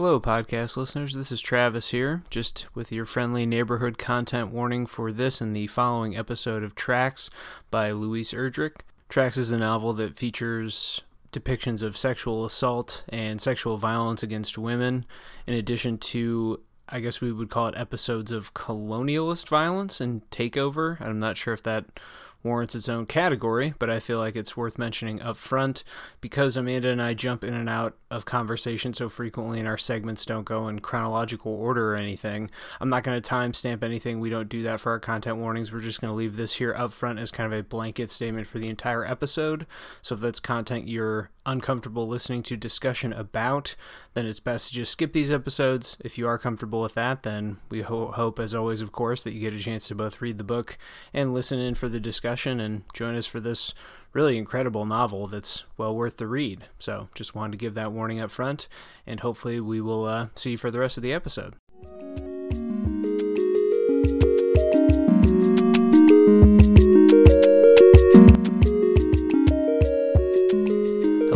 Hello, podcast listeners. This is Travis here, just with your friendly neighborhood content warning for this and the following episode of Tracks by Louise Erdrich. Tracks is a novel that features depictions of sexual assault and sexual violence against women, in addition to, I guess we would call it episodes of colonialist violence and takeover. I'm not sure if that warrants its own category, but I feel like it's worth mentioning up front because Amanda and I jump in and out of conversation so frequently and our segments don't go in chronological order or anything. I'm not going to timestamp anything. We don't do that for our content warnings. We're just going to leave this here up front as kind of a blanket statement for the entire episode. So if that's content you're uncomfortable listening to discussion about, then it's best to just skip these episodes. If you are comfortable with that, then we ho- hope, as always, of course, that you get a chance to both read the book and listen in for the discussion and join us for this really incredible novel that's well worth the read. So just wanted to give that warning up front, and hopefully we will uh, see you for the rest of the episode.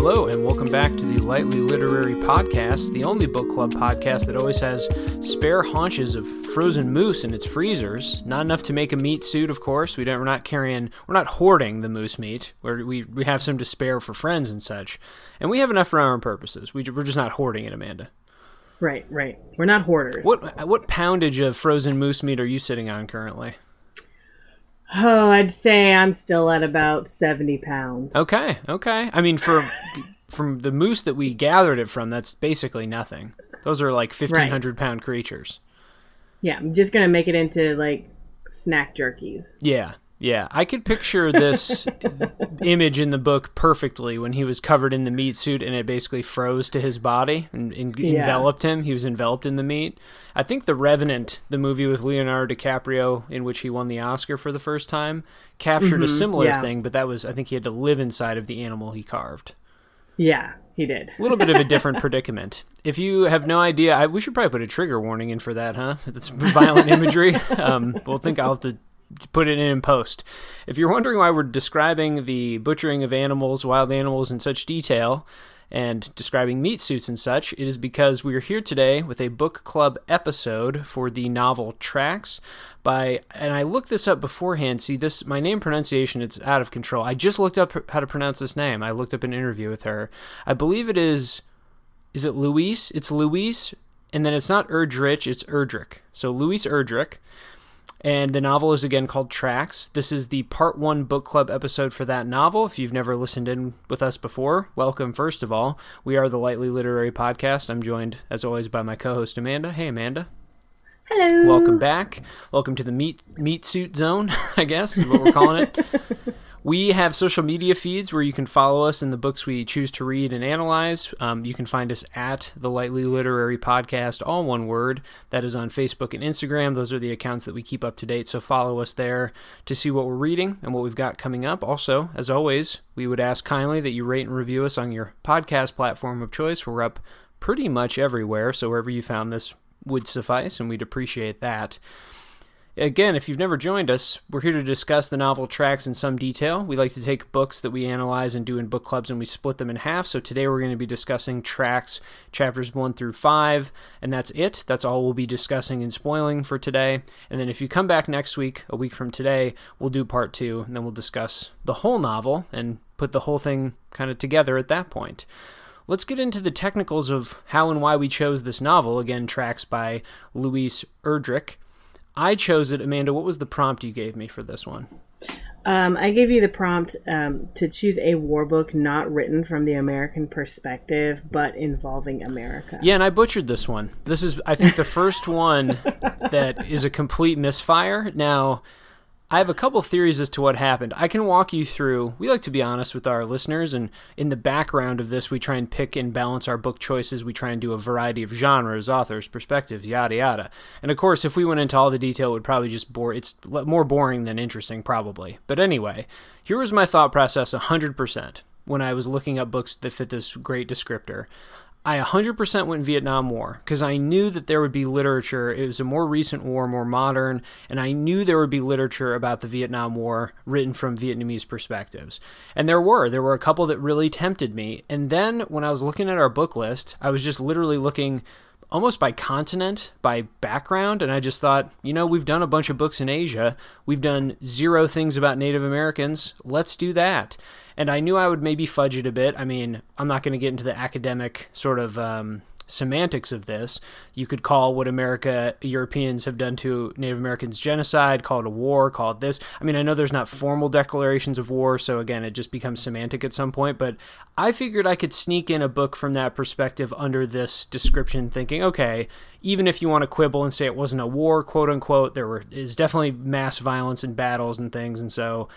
Hello, and welcome back to the Lightly Literary Podcast, the only book club podcast that always has spare haunches of frozen moose in its freezers. Not enough to make a meat suit, of course. We don't. We're not carrying. We're not hoarding the moose meat. Where we we have some to spare for friends and such, and we have enough for our own purposes. We, we're just not hoarding it, Amanda. Right, right. We're not hoarders. What what poundage of frozen moose meat are you sitting on currently? Oh, I'd say I'm still at about 70 pounds. Okay, okay. I mean, for from the moose that we gathered it from, that's basically nothing. Those are like 1,500 pound creatures. Yeah, I'm just going to make it into like snack jerkies. Yeah, yeah. I could picture this image in the book perfectly when he was covered in the meat suit and it basically froze to his body and, and Yeah. enveloped him. He was enveloped in the meat. I think The Revenant, the movie with Leonardo DiCaprio in which he won the Oscar for the first time, captured a similar yeah. thing, but that was, I think he had to live inside of the animal he carved. Yeah, he did. A little bit of a different predicament. If you have no idea, I, we should probably put a trigger warning in for that, huh? That's violent imagery. Um, we'll think I'll have to put it in in post. If you're wondering why we're describing the butchering of animals, wild animals, in such detail, and describing meat suits and such, it is because we are here today with a book club episode for the novel Tracks by and I looked this up beforehand. See this my name pronunciation it's out of control. I just looked up how to pronounce this name. I looked up an interview with her. I believe it is is it Louise? It's Louise and then it's not Erdrich, it's Erdrich. So Louise Erdrich. And the novel is again called Tracks. This is the part one book club episode for that novel. If you've never listened in with us before, welcome, first of all. We are the Lightly Literary Podcast. I'm joined, as always, by my co host, Amanda. Hey, Amanda. Hello. Welcome back. Welcome to the meat meat suit zone, I guess is what we're calling it. we have social media feeds where you can follow us in the books we choose to read and analyze. Um, you can find us at the Lightly Literary Podcast, all one word. That is on Facebook and Instagram. Those are the accounts that we keep up to date. So follow us there to see what we're reading and what we've got coming up. Also, as always, we would ask kindly that you rate and review us on your podcast platform of choice. We're up pretty much everywhere, so wherever you found this would suffice, and we'd appreciate that. Again, if you've never joined us, we're here to discuss the novel tracks in some detail. We like to take books that we analyze and do in book clubs and we split them in half. So today we're going to be discussing tracks chapters 1 through 5, and that's it. That's all we'll be discussing and spoiling for today. And then if you come back next week, a week from today, we'll do part 2 and then we'll discuss the whole novel and put the whole thing kind of together at that point. Let's get into the technicals of how and why we chose this novel. Again, tracks by Louise Erdrich. I chose it. Amanda, what was the prompt you gave me for this one? Um, I gave you the prompt um, to choose a war book not written from the American perspective, but involving America. Yeah, and I butchered this one. This is, I think, the first one that is a complete misfire. Now, I have a couple theories as to what happened. I can walk you through. We like to be honest with our listeners, and in the background of this, we try and pick and balance our book choices. We try and do a variety of genres, authors, perspectives, yada yada. And of course, if we went into all the detail, it would probably just bore. It's more boring than interesting, probably. But anyway, here was my thought process 100% when I was looking up books that fit this great descriptor. I 100% went Vietnam War because I knew that there would be literature. It was a more recent war, more modern, and I knew there would be literature about the Vietnam War written from Vietnamese perspectives. And there were. There were a couple that really tempted me. And then when I was looking at our book list, I was just literally looking almost by continent, by background, and I just thought, you know, we've done a bunch of books in Asia. We've done zero things about Native Americans. Let's do that. And I knew I would maybe fudge it a bit. I mean, I'm not going to get into the academic sort of um, semantics of this. You could call what America Europeans have done to Native Americans genocide, call it a war, call it this. I mean, I know there's not formal declarations of war, so again, it just becomes semantic at some point, but I figured I could sneak in a book from that perspective under this description thinking, okay, even if you want to quibble and say it wasn't a war, quote unquote, there were is definitely mass violence and battles and things, and so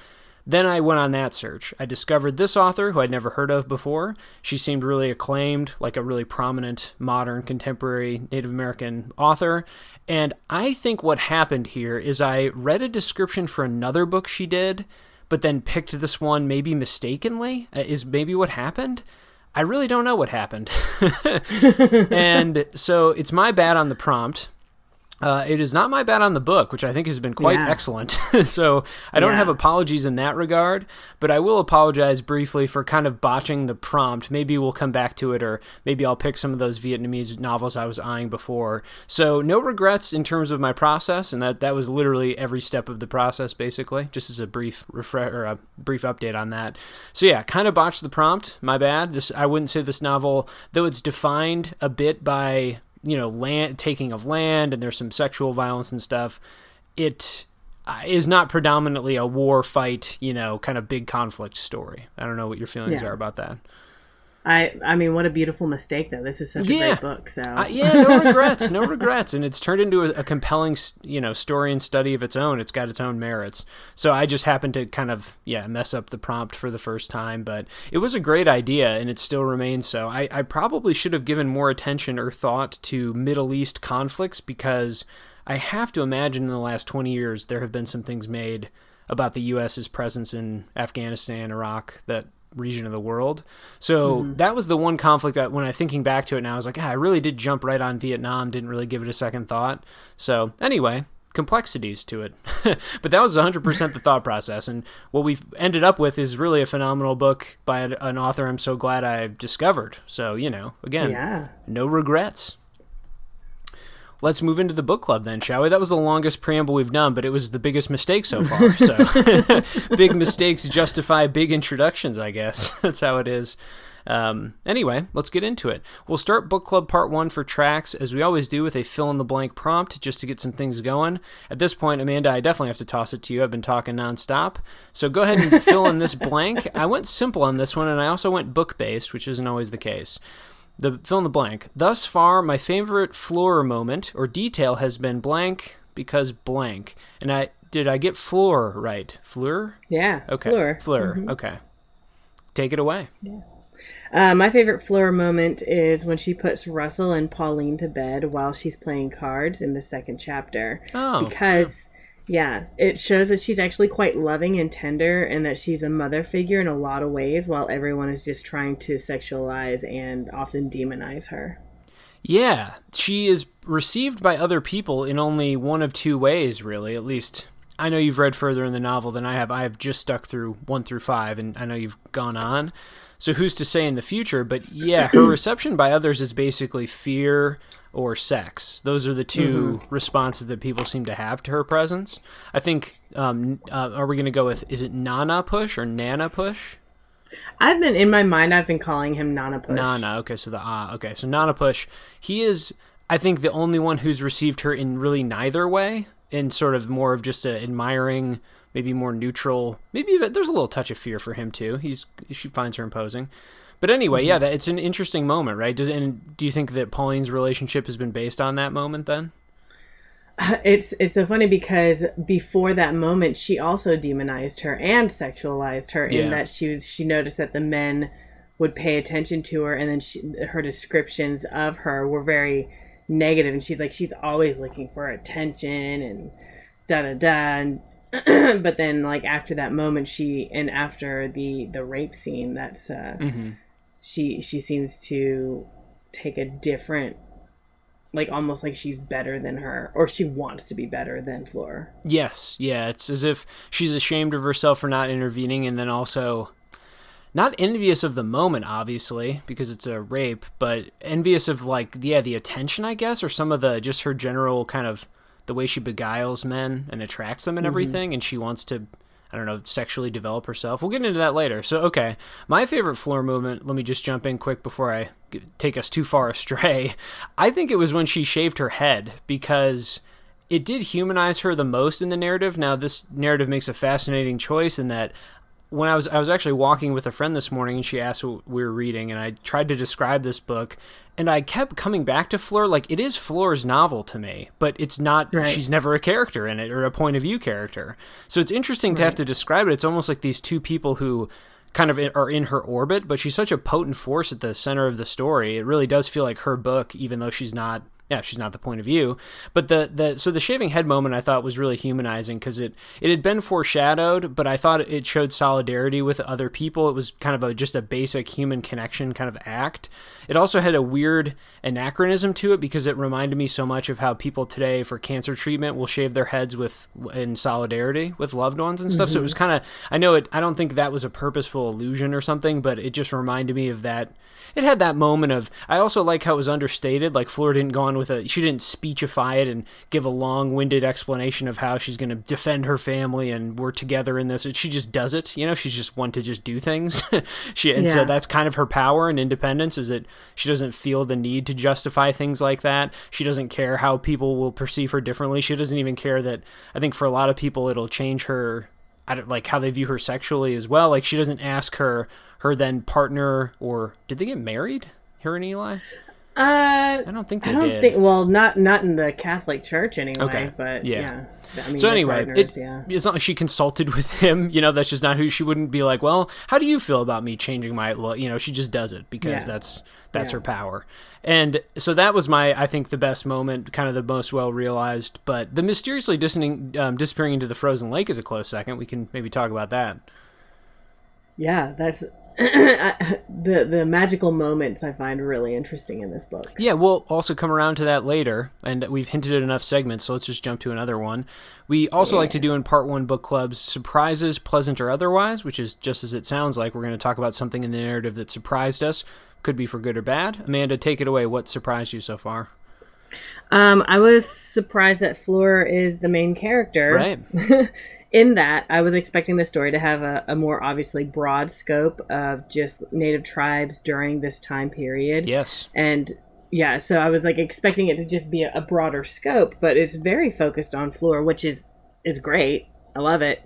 then I went on that search. I discovered this author who I'd never heard of before. She seemed really acclaimed, like a really prominent modern contemporary Native American author. And I think what happened here is I read a description for another book she did, but then picked this one maybe mistakenly, uh, is maybe what happened. I really don't know what happened. and so it's my bad on the prompt. Uh, it is not my bad on the book, which I think has been quite yeah. excellent. so I don't yeah. have apologies in that regard, but I will apologize briefly for kind of botching the prompt. Maybe we'll come back to it, or maybe I'll pick some of those Vietnamese novels I was eyeing before. So no regrets in terms of my process, and that that was literally every step of the process, basically. Just as a brief refresh or a brief update on that. So yeah, kind of botched the prompt. My bad. This I wouldn't say this novel, though it's defined a bit by you know land taking of land and there's some sexual violence and stuff it uh, is not predominantly a war fight you know kind of big conflict story i don't know what your feelings yeah. are about that I I mean, what a beautiful mistake though. This is such yeah. a great book. So uh, yeah, no regrets, no regrets, and it's turned into a, a, compelling you know story and study of its own. It's got its own merits. So I just happened to kind of yeah mess up the prompt for the first time, but it was a great idea, and it still remains so. I I probably should have given more attention or thought to Middle East conflicts because I have to imagine in the last twenty years there have been some things made about the U.S.'s presence in Afghanistan, Iraq that region of the world. So mm-hmm. that was the one conflict that when I thinking back to it now, I was like, ah, I really did jump right on Vietnam, didn't really give it a second thought. So anyway, complexities to it. but that was 100% the thought process. And what we've ended up with is really a phenomenal book by an author I'm so glad I discovered. So, you know, again, yeah. no regrets let's move into the book club then, shall we? That was the longest preamble we've done, but it was the biggest mistake so far. So big mistakes justify big introductions, I guess. That's how it is. Um, anyway, let's get into it. We'll start book club part one for tracks, as we always do, with a fill in the blank prompt just to get some things going. At this point, Amanda, I definitely have to toss it to you. I've been talking nonstop. So go ahead and fill in this blank. I went simple on this one, and I also went book based, which isn't always the case the fill in the blank. Thus far, my favorite floor moment or detail has been blank because blank. And I did I get floor right? Fleur? Yeah. Okay. Fleur. Fleur. Mm-hmm. Okay. Take it away. Yeah. Uh, my favorite Fleur moment is when she puts Russell and Pauline to bed while she's playing cards in the second chapter. Oh. Because yeah, it shows that she's actually quite loving and tender and that she's a mother figure in a lot of ways while everyone is just trying to sexualize and often demonize her. Yeah, she is received by other people in only one of two ways, really. At least I know you've read further in the novel than I have. I have just stuck through one through five, and I know you've gone on. So who's to say in the future? But yeah, her reception by others is basically fear or sex. Those are the 2 mm-hmm. responses that people seem to have to her presence. I think. Um, uh, are we going to go with? Is it Nanapush or Nanapush? I've been in my mind. I've been calling him Nanapush. Nana. Okay, so the ah. okay, so Nanapush. He is. I think the only one who's received her in really neither way, in sort of more of just a admiring, maybe more neutral. Maybe there's a little touch of fear for him too. He's she finds her imposing. But anyway, mm-hmm. yeah, that, it's an interesting moment, right? Does and do you think that Pauline's relationship has been based on that moment then? It's it's so funny because before that moment, she also demonized her and sexualized her yeah. in that she was she noticed that the men would pay attention to her, and then she, her descriptions of her were very negative, and she's like she's always looking for attention and da da da. And but then like after that moment, she and after the the rape scene, that's uh, mm-hmm she she seems to take a different like almost like she's better than her or she wants to be better than Fleur. Yes, yeah, it's as if she's ashamed of herself for not intervening and then also not envious of the moment, obviously, because it's a rape, but envious of like yeah the attention, I guess, or some of the just her general kind of the way she beguiles men and attracts them and mm-hmm. everything, and she wants to I don't know, sexually develop herself. We'll get into that later. So, okay. My favorite floor movement, let me just jump in quick before I take us too far astray. I think it was when she shaved her head because it did humanize her the most in the narrative. Now, this narrative makes a fascinating choice in that when I was I was actually walking with a friend this morning and she asked what we were reading and I tried to describe this book and I kept coming back to Fleur like it is Fleur's novel to me, but it's not right. she's never a character in it or a point of view character. So it's interesting right. to have to describe it. It's almost like these two people who kind of are in her orbit, but she's such a potent force at the center of the story. It really does feel like her book even though she's not yeah, she's not the point of view. But the the so the shaving head moment I thought was really humanizing because it it had been foreshadowed, but I thought it showed solidarity with other people. It was kind of a just a basic human connection kind of act. It also had a weird anachronism to it because it reminded me so much of how people today for cancer treatment will shave their heads with in solidarity with loved ones and stuff. Mm-hmm. So it was kind of I know it I don't think that was a purposeful illusion or something, but it just reminded me of that it had that moment of I also like how it was understated. Like Fleur didn't go on with a she didn't speechify it and give a long-winded explanation of how she's going to defend her family and we're together in this. She just does it. You know, she's just one to just do things. she and yeah. so that's kind of her power and independence is that she doesn't feel the need to justify things like that. She doesn't care how people will perceive her differently. She doesn't even care that I think for a lot of people it'll change her I don't like how they view her sexually as well. Like she doesn't ask her her then partner or did they get married? Her and Eli? Uh, I don't think they I don't did. think. Well, not not in the Catholic Church anyway. Okay. But yeah. yeah. I mean, so anyway, it, yeah. it's not like she consulted with him. You know, that's just not who she wouldn't be like. Well, how do you feel about me changing my? Look? You know, she just does it because yeah. that's that's her power. And so that was my, I think, the best moment, kind of the most well realized. But the mysteriously um, disappearing into the frozen lake is a close second. We can maybe talk about that. Yeah, that's the the magical moments I find really interesting in this book. Yeah, we'll also come around to that later, and we've hinted at enough segments, so let's just jump to another one. We also yeah. like to do in part one book clubs surprises, pleasant or otherwise, which is just as it sounds like. We're going to talk about something in the narrative that surprised us, could be for good or bad. Amanda, take it away. What surprised you so far? Um, I was surprised that Fleur is the main character. Right. in that, I was expecting the story to have a, a, more obviously broad scope of just native tribes during this time period. Yes. And yeah, so I was like expecting it to just be a, a broader scope, but it's very focused on Fleur, which is is great. I love it.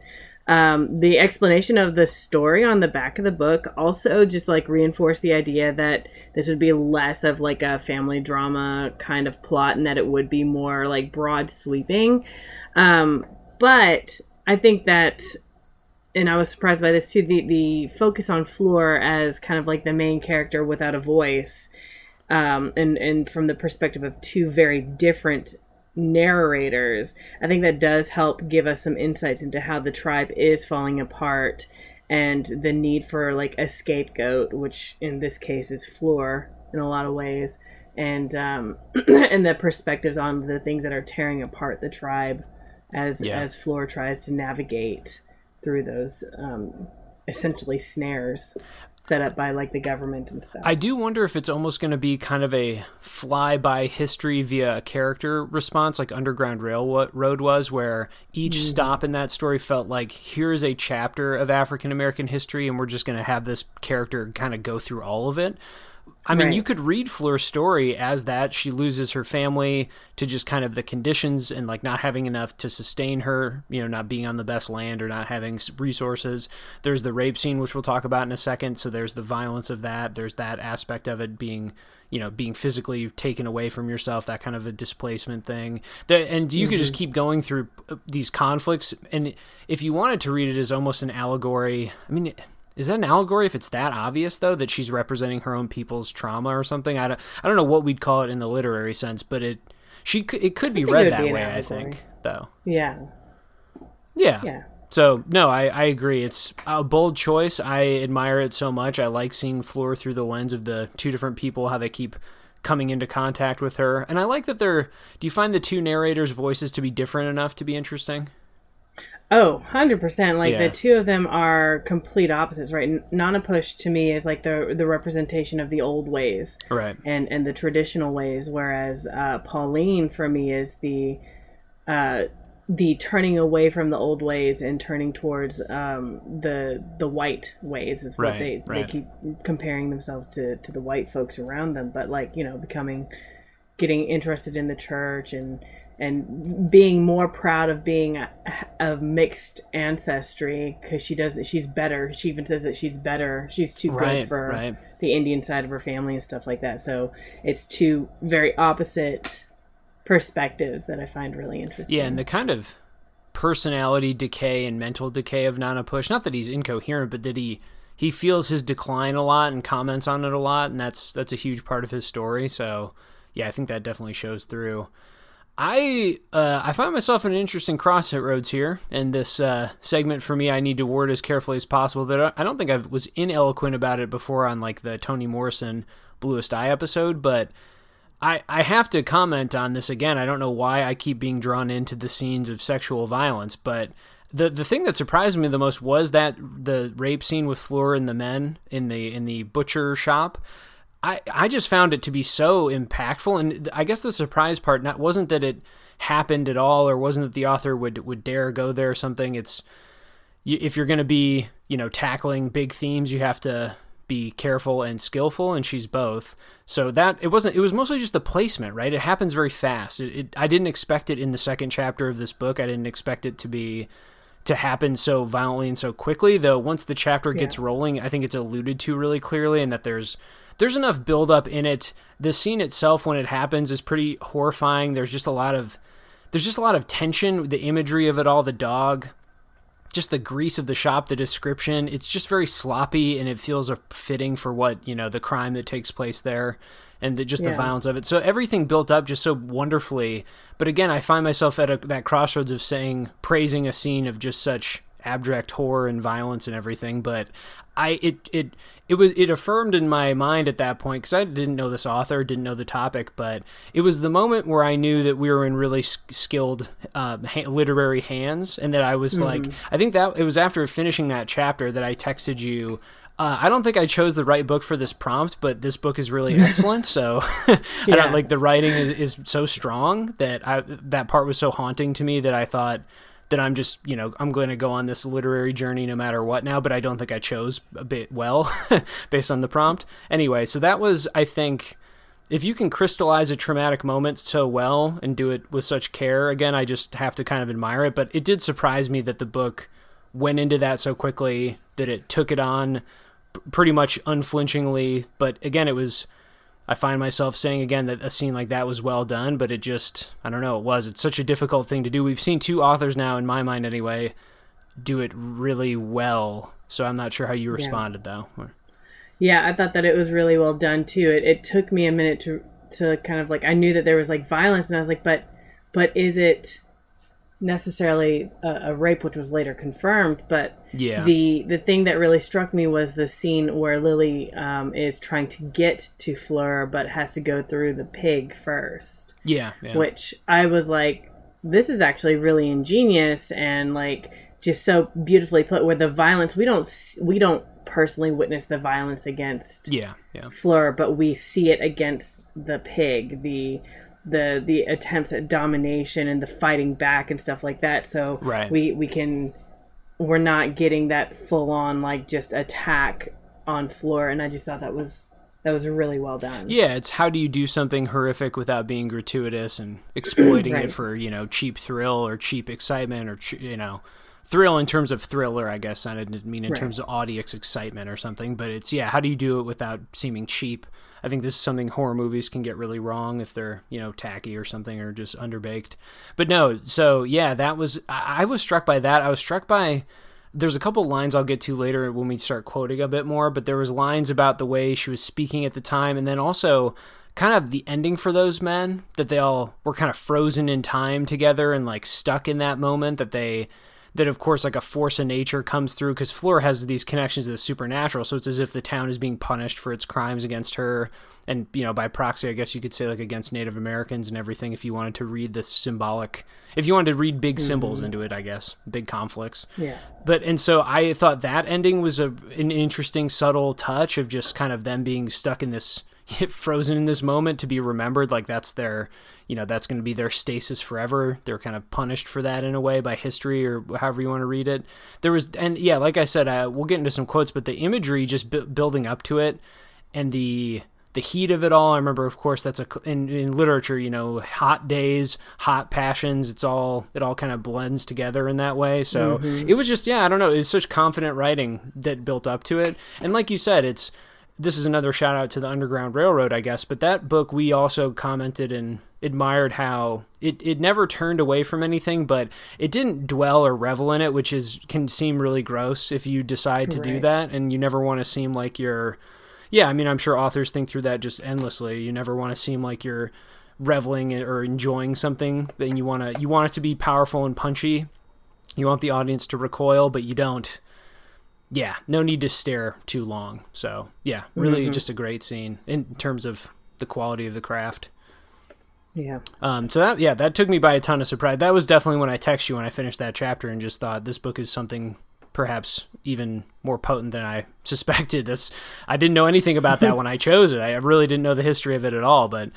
Um, the explanation of the story on the back of the book also just like reinforced the idea that this would be less of like a family drama kind of plot and that it would be more like broad sweeping. Um, but I think that, and I was surprised by this too. The the focus on Fleur as kind of like the main character without a voice, um, and and from the perspective of two very different narrators, I think that does help give us some insights into how the tribe is falling apart and the need for like a scapegoat, which in this case is Fleur in a lot of ways, and um, and the perspectives on the things that are tearing apart the tribe as yeah. as Fleur tries to navigate through those um, essentially snares set up by like the government and stuff. I do wonder if it's almost going to be kind of a fly by history via character response, like Underground Railroad was, where each mm-hmm. stop in that story felt like here's a chapter of African American history, and we're just going to have this character kind of go through all of it. I mean, right. you could read Fleur's story as that she loses her family to just kind of the conditions and like not having enough to sustain her, you know, not being on the best land or not having resources. There's the rape scene, which we'll talk about in a second. So there's the violence of that. There's that aspect of it being, you know, being physically taken away from yourself, that kind of a displacement thing. And you mm-hmm. could just mm-hmm. keep going through uh, these conflicts. And if you wanted to read it as almost an allegory, I mean, is that an allegory if it's that obvious though that she's representing her own people's trauma or something? I don't I don't know what we'd call it in the literary sense, but it she could, it could be read that be way. I think, though. Yeah. Yeah. Yeah. So no, I, I agree. It's a bold choice. I admire it so much. I like seeing Fleur through the lens of the two different people, how they keep coming into contact with her, and I like that they're. Do you find the two narrators' voices to be different enough to be interesting? Oh, 100%. Like yeah. the two of them are complete opposites, right? Nanapush to me is like the the representation of the old ways. Right. And and the traditional ways whereas uh, Pauline for me is the uh, the turning away from the old ways and turning towards um, the the white ways is what right, they right. they keep comparing themselves to to the white folks around them but like you know becoming getting interested in the church and and being more proud of being a, a mixed ancestry because she does she's better. She even says that she's better. She's too right, good for right. the indian side of her family and stuff like that. So it's two very opposite perspectives that i find really interesting. Yeah and the kind of personality decay and mental decay of Nanapush not that he's incoherent but that he he feels his decline a lot and comments on it a lot and that's that's a huge part of his story. So yeah i think that definitely shows through I uh, I find myself in an interesting crossroads here, and this uh, segment for me, I need to word as carefully as possible. That I don't think I was ineloquent about it before on like the Toni Morrison Bluest Eye episode, but I I have to comment on this again. I don't know why I keep being drawn into the scenes of sexual violence, but the the thing that surprised me the most was that the rape scene with Fleur and the men in the in the butcher shop. I I just found it to be so impactful, and I guess the surprise part not wasn't that it happened at all, or wasn't that the author would would dare go there or something. It's if you're going to be you know tackling big themes, you have to be careful and skillful, and she's both. So that it wasn't. It was mostly just the placement, right? It happens very fast. It, it, I didn't expect it in the second chapter of this book. I didn't expect it to be to happen so violently and so quickly. Though once the chapter gets rolling, I think it's alluded to really clearly, and that there's there's enough buildup in it. The scene itself when it happens is pretty horrifying. There's just a lot of there's just a lot of tension, the imagery of it all, the dog, just the grease of the shop, the description. It's just very sloppy and it feels fitting for what, you know, the crime that takes place there and the, just yeah. the violence of it. So everything built up just so wonderfully. But again, I find myself at a, that crossroads of saying, praising a scene of just such abject horror and violence and everything. But I, it, it, it was it affirmed in my mind at that point because I didn't know this author, didn't know the topic, but it was the moment where I knew that we were in really skilled uh, ha- literary hands, and that I was mm-hmm. like, I think that it was after finishing that chapter that I texted you. Uh, I don't think I chose the right book for this prompt, but this book is really excellent. so I don't like the writing is, is so strong that I that part was so haunting to me that I thought that I'm just, you know, I'm going to go on this literary journey no matter what now, but I don't think I chose a bit well based on the prompt. Anyway, so that was, I think, if you can crystallize a traumatic moment so well and do it with such care, again, I just have to kind of admire it. But it did surprise me that the book went into that so quickly, that it took it on pretty much unflinchingly. But again, it was I find myself saying again that a scene like that was well done, but it just, I don't know, it was. It's such a difficult thing to do. We've seen two authors now, in my mind anyway, do it really well. So I'm not sure how you responded, yeah. though. Yeah, I thought that it was really well done, too. It, it took me a minute to, to kind of like, I knew that there was like violence, and I was like, but, but is it necessarily a, a, rape, which was later confirmed. But yeah, the the thing that really struck me was the scene where Lily um, is trying to get to Fleur, but has to go through the pig first. Yeah, yeah, which I was like, this is actually really ingenious and like just so beautifully put. Where the violence we don't we don't personally witness the violence against yeah yeah Fleur, but we see it against the pig. The the the attempts at domination and the fighting back and stuff like that. So right. we we can we're not getting that full on like just attack on floor. and I just thought that was that was really well done. Yeah, it's how do you do something horrific without being gratuitous and exploiting right. it for you know cheap thrill or cheap excitement or you know thrill in terms of thriller, I guess. I didn't mean in right. terms of audience excitement or something, but it's yeah, how do you do it without seeming cheap? I think this is something horror movies can get really wrong if they're you know tacky or something or just underbaked. But no, so yeah, that was I, I was struck by that. I was struck by there's a couple lines I'll get to later when we start quoting a bit more, but there was lines about the way she was speaking at the time, and then also kind of the ending for those men that they all were kind of frozen in time together and like stuck in that moment that they that of course like a force of nature comes through because Fleur has these connections to the supernatural, so it's as if the town is being punished for its crimes against her, and you know by proxy, I guess you could say like against Native Americans and everything. If you wanted to read the symbolic, if you wanted to read big mm-hmm. symbols into it, I guess big conflicts. Yeah. But and so I thought that ending was a an interesting subtle touch of just kind of them being stuck in this frozen in this moment to be remembered like that's their you know that's going to be their stasis forever. They're kind of punished for that in a way by history or however you want to read it. There was and yeah like i said uh, we'll get into some quotes but the imagery just building up to it and the the heat of it all. I remember of course that's a in, in literature you know hot days hot passions it's all it all kind of blends together in that way. So mm-hmm. it was just yeah i don't know it's such confident writing that built up to it. And like you said it's this is another shout out to the Underground Railroad, I guess. But that book, we also commented and admired how it, it never turned away from anything, but it didn't dwell or revel in it, which is can seem really gross if you decide to right. do that, and you never want to seem like you're. Yeah, I mean, I'm sure authors think through that just endlessly. You never want to seem like you're reveling or enjoying something. Then you want to you want it to be powerful and punchy. You want the audience to recoil, but you don't yeah, no need to stare too long. So yeah, really mm-hmm. just a great scene in terms of the quality of the craft. Yeah. Um. So that yeah, that took me by a ton of surprise. That was definitely when I texted you when I finished that chapter and just thought this book is something perhaps even more potent than I suspected. This I didn't know anything about that when I chose it. I really didn't know the history of it at all. But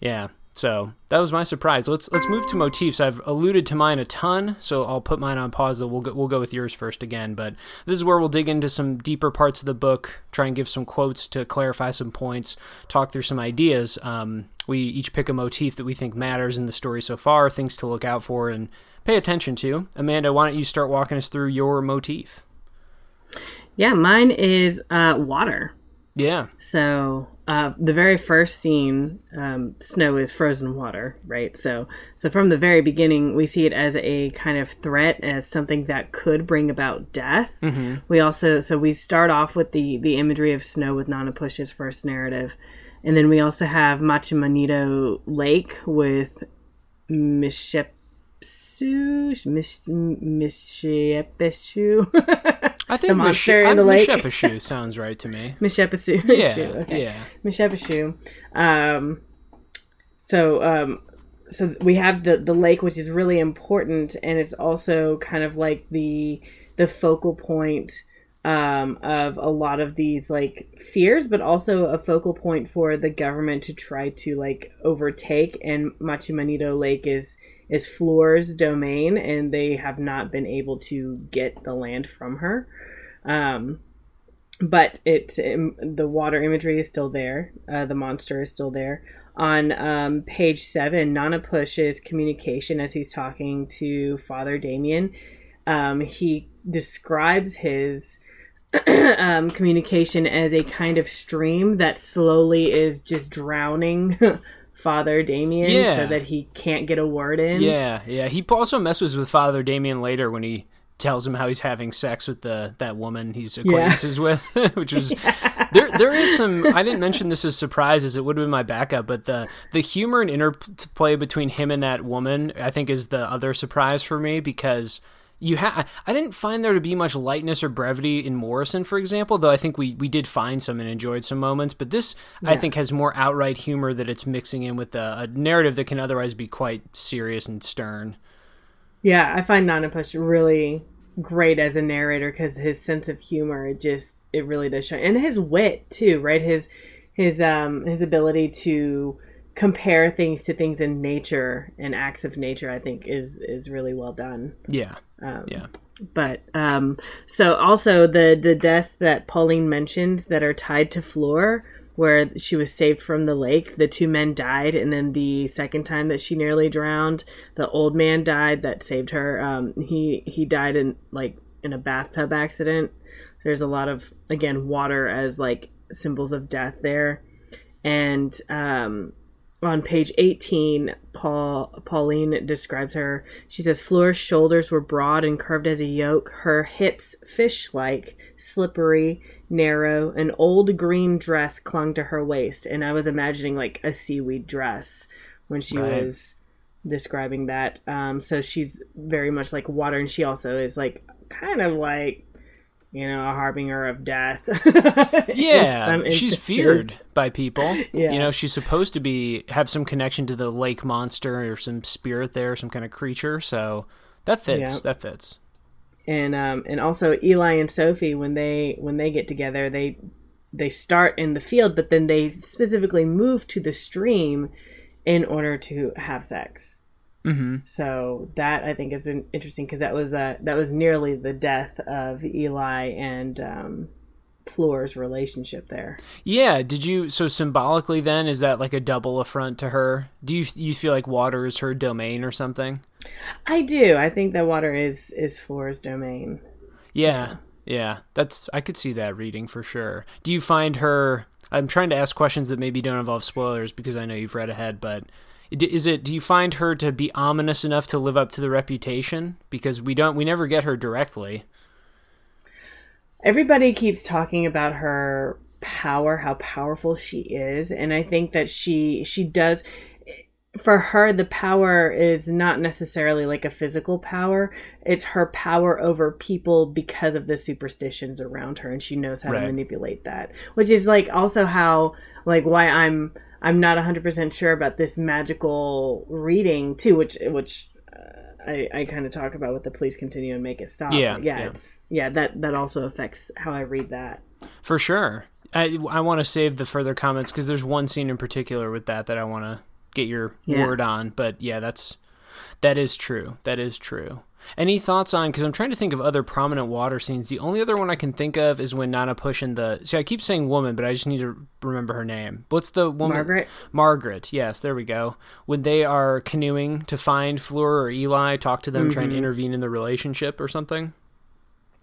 yeah, so that was my surprise. Let's let's move to motifs. I've alluded to mine a ton, so I'll put mine on pause. Though we'll go, we'll go with yours first again. But this is where we'll dig into some deeper parts of the book, try and give some quotes to clarify some points, talk through some ideas. Um, we each pick a motif that we think matters in the story so far, things to look out for and pay attention to. Amanda, why don't you start walking us through your motif? Yeah, mine is uh, water. Yeah. So uh, the very first scene, um, snow is frozen water, right? So, so from the very beginning, we see it as a kind of threat, as something that could bring about death. Mm-hmm. We also, so we start off with the the imagery of snow with Nanapush's first narrative, and then we also have Matchimanito Lake with Mishep Misshepeshu. I think the monster Mish- in the lake. Misshepeshu sounds right to me. Misshepeshu. Yeah, okay. yeah. Misshepeshu. Um, so, um, so we have the the lake, which is really important, and it's also kind of like the the focal point um, of a lot of these like fears, but also a focal point for the government to try to like overtake. And Matchimanito Lake is is Fleur's domain, and they have not been able to get the land from her. Um, but it, it, the water imagery is still there. Uh, the monster is still there. On um, page seven, Nanapush's communication as he's talking to Father Damien, um, he describes his um, communication as a kind of stream that slowly is just drowning Father Damien yeah. so that he can't get a word in. Yeah, yeah. He also messes with Father Damien later when he tells him how he's having sex with the that woman he's acquaintances yeah. with, which was yeah. there. There is some. I didn't mention this as surprises. It would have been my backup, but the the humor and interplay between him and that woman, I think, is the other surprise for me because you have I didn't find there to be much lightness or brevity in Morrison, for example, though I think we, we did find some and enjoyed some moments. But this, yeah. I think, has more outright humor that it's mixing in with a, a, narrative that can otherwise be quite serious and stern. Yeah, I find Nanapush really great as a narrator because his sense of humor, it just it really does shine, and his wit too, right? His his um his ability to compare things to things in nature and acts of nature i think is is really well done. Yeah. Um, yeah. but um so also the the deaths that pauline mentioned that are tied to floor where she was saved from the lake the two men died and then the second time that she nearly drowned the old man died that saved her. Um he he died in like in a bathtub accident. There's a lot of again water as like symbols of death there. And um on page 18, Paul Pauline describes her. She says Fleur's shoulders were broad and curved as a yoke, her hips fish-like, slippery, narrow. An old green dress clung to her waist, and I was imagining like a seaweed dress when she right. was describing that. Um, so she's very much like water, and she also is like kind of like you know a harbinger of death. yeah, she's feared by people. Yeah. you know she's supposed to be have some connection to the lake monster or some spirit there, some kind of creature. So that fits. Yeah. That fits. And um, and also Eli and Sophie when they when they get together they they start in the field, but then they specifically move to the stream in order to have sex. Mm-hmm. So that I think is interesting because that was uh, that was nearly the death of Eli and um, Fleur's relationship there. Yeah. Did you so symbolically then is that like a double affront to her? Do you you feel like water is her domain or something? I do. I think that water is is Fleur's domain. Yeah. Yeah. That's I could see that reading for sure. Do you find her I'm trying to ask questions that maybe don't involve spoilers because I know you've read ahead, but is it do you find her to be ominous enough to live up to the reputation? Because we don't we never get her directly. Everybody keeps talking about her power how powerful she is and i think that she she does for her the power is not necessarily like a physical power. It's her power over people because of the superstitions around her and she knows how right. to manipulate that. Which is like also how like why i'm I'm not 100% sure about this magical reading too, which which uh, I, I kind of talk about with the please continue and make it stop. Yeah, yeah, yeah, it's yeah that that also affects how I read that. For sure. I I want to save the further comments because there's one scene in particular with that that I want to get your yeah. word on. But yeah, that's that is true. That is true. Any thoughts on? Because I'm trying to think of other prominent water scenes. The only other one I can think of is when Nana pushing the. See, I keep saying woman, but I just need to remember her name. What's the woman? Margaret. Margaret. Yes, there we go. When they are canoeing to find Fleur or Eli, talk to them, mm-hmm. try and intervene in the relationship or something.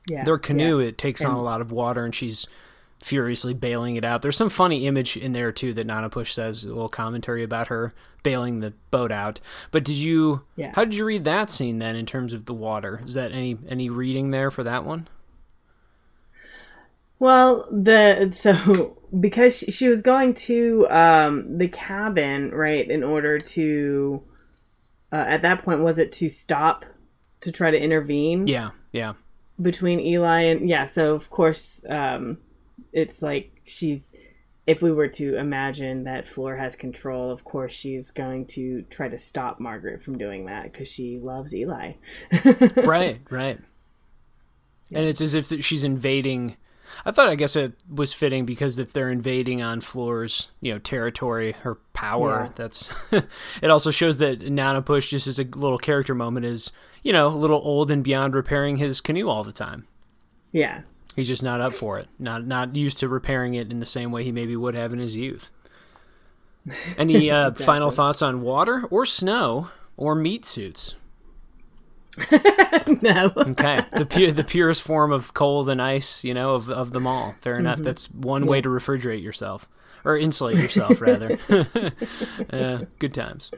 Yeah. Their canoe yeah. it takes and, on a lot of water, and she's furiously bailing it out. There's some funny image in there too that Nanapush says a little commentary about her bailing the boat out. But did you? Yeah. How did you read that scene then in terms of the water? Is that any any reading there for that one? Well, the so because she was going to um, the cabin right in order to uh, at that point was it to stop to try to intervene? Yeah, yeah. Between Eli and yeah, so of course um, it's like she's if we were to imagine that Fleur has control, of course she's going to try to stop Margaret from doing that because she loves Eli. right, right. Yeah. And it's as if she's invading. I thought, I guess it was fitting because if they're invading on Fleur's, you know, territory, her power, yeah. that's. it also shows that Nanapush, just as a little character moment, is you know a little old and beyond repairing his canoe all the time. Yeah, He's just not up for it. Not not used to repairing it in the same way he maybe would have in his youth. Any uh, exactly. final thoughts on water or snow or meat suits? no. okay. The pure, the purest form of cold and ice, you know, of of them all. Fair enough. Mm-hmm. That's one yeah. way to refrigerate yourself or insulate yourself rather. uh, good times.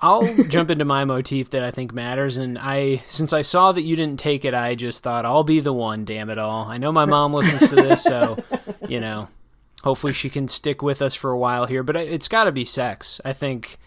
I'll jump into my motif that I think matters, and I since I saw that you didn't take it, I just thought I'll be the one. Damn it all! I know my mom listens to this, so you know, hopefully she can stick with us for a while here. But it's got to be sex. I think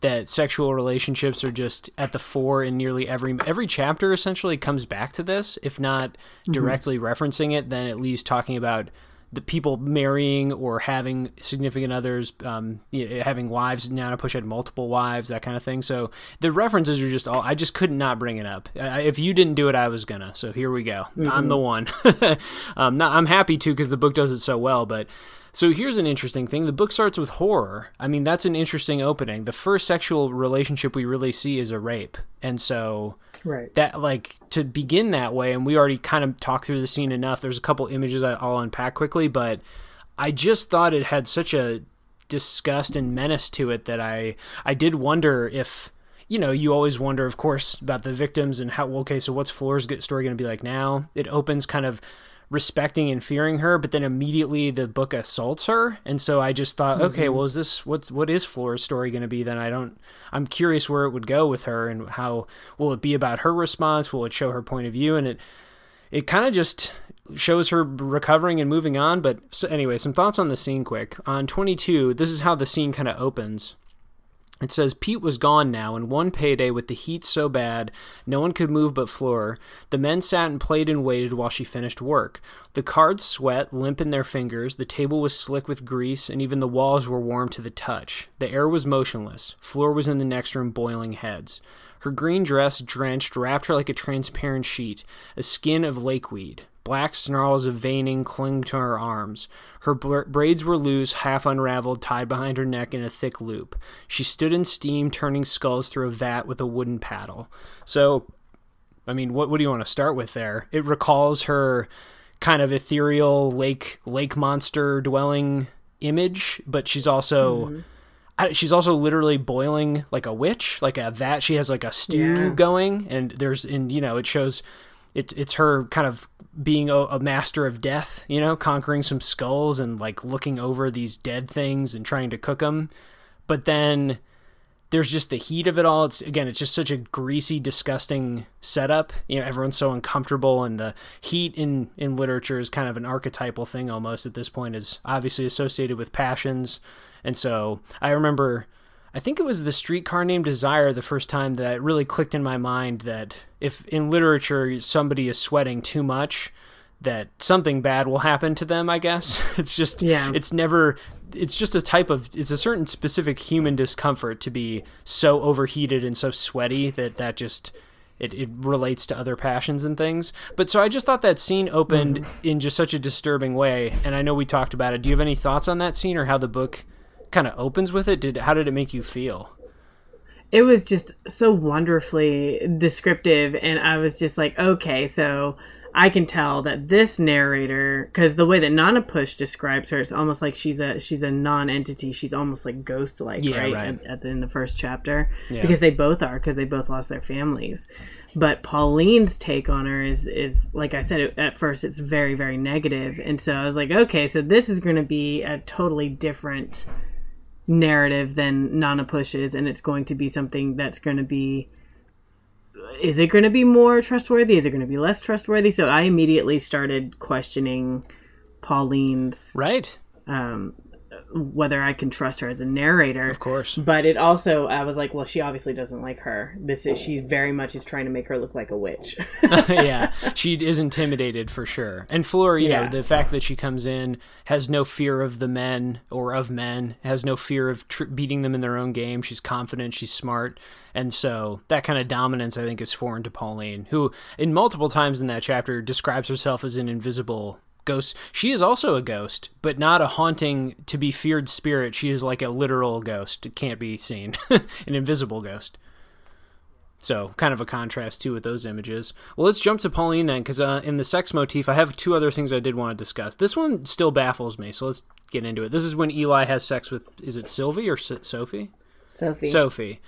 that sexual relationships are just at the fore in nearly every every chapter. Essentially, comes back to this, if not mm-hmm. directly mm-hmm. referencing it, then at least talking about the people marrying or having significant others, um, having wives. Nanapush had multiple wives, that kind of thing. So the references are just all. I just could not not bring it up. I, if you didn't do it, I was gonna. So here we go. Mm-hmm. I'm the one. um, not, I'm happy to because the book does it so well, but. So here's an interesting thing. The book starts with horror. I mean, that's an interesting opening. The first sexual relationship we really see is a rape. And so right. that like to begin that way and we already kind of talked through the scene enough there's a couple images i'll unpack quickly but i just thought it had such a disgust and menace to it that i i did wonder if you know you always wonder of course about the victims and how okay so what's Floor's story going to be like now? It opens kind of respecting and fearing her, but then immediately the book assaults her. And so I just thought, mm-hmm. okay, well, is this what's what is Fleur's story going to be? Then I don't. I'm curious where it would go with her and how will it be about her response? Will it show her point of view? And it it kind of just shows her recovering and moving on. But so anyway, some thoughts on the scene quick. On 22, this is how the scene kind of opens. It says Pete was gone now, and one payday with the heat so bad no one could move but Fleur. The men sat and played and waited while she finished work. The cards sweat, limp in their fingers, the table was slick with grease, and even the walls were warm to the touch. The air was motionless. Fleur was in the next room boiling heads. Her green dress, drenched, wrapped her like a transparent sheet, a skin of lakeweed. Black snarls of veining clung to her arms. Her braids were loose, half unraveled, tied behind her neck in a thick loop. She stood in steam, turning skulls through a vat with a wooden paddle. So, I mean, what, what do you want to start with there? It recalls her kind of ethereal lake lake monster dwelling image, but she's also. Mm-hmm she's also literally boiling like a witch, like a vat. She has like a stew yeah. going, and there's and you know it shows it's it's her kind of being a, a, master of death, you know, conquering some skulls and like looking over these dead things and trying to cook them. But then there's just the heat of it all. It's again, it's just such a greasy, disgusting setup. You know, everyone's so uncomfortable, and the heat in in literature is kind of an archetypal thing almost at this point. Is obviously associated with passions, and so I remember I think it was the streetcar named Desire the first time that it really clicked in my mind that if in literature somebody is sweating too much, that something bad will happen to them, I guess. It's just yeah. it's never it's just a type of it's a certain specific human discomfort to be so overheated and so sweaty that that just it, it relates to other passions and things. But so I just thought that scene opened mm-hmm. in just such a disturbing way and I know we talked about it. Do you have any thoughts on that scene or how the book kind of opens with it. Did how did it make you feel? It was just so wonderfully descriptive, and I was just like, okay, so I can tell that this narrator, because the way that Nanapush describes her, it's almost like she's a she's a non-entity. She's almost like ghost-like, yeah, right? right. At, at the, in the first chapter, yeah. because they both are, because they both lost their families. But Pauline's take on her is is like I said at first, it's very very negative, and so I was like, okay, so this is going to be a totally different narrative than Nanapush's, and it's going to be something that's going to be. Is it going to be more trustworthy? Is it going to be less trustworthy? So I immediately started questioning Pauline's right um, whether I can trust her as a narrator. Of course. But it also I was like, well, she obviously doesn't like her. This is she very much is trying to make her look like a witch. yeah. She is intimidated for sure. And Fleur, you yeah. know, the fact that she comes in has no fear of the men or of men, has no fear of tr- beating them in their own game. She's confident, she's smart. And so that kind of dominance, I think, is foreign to Pauline, who, in multiple times in that chapter, describes herself as an invisible ghost. She is also a ghost, but not a haunting to be feared spirit. She is like a literal ghost. It can't be seen, an invisible ghost. So, kind of a contrast too with those images. Well, let's jump to Pauline then, because uh, in the sex motif, I have two other things I did want to discuss. This one still baffles me, so let's get into it. This is when Eli has sex with, is it Sylvie or S- Sophie? Sophie. Sophie.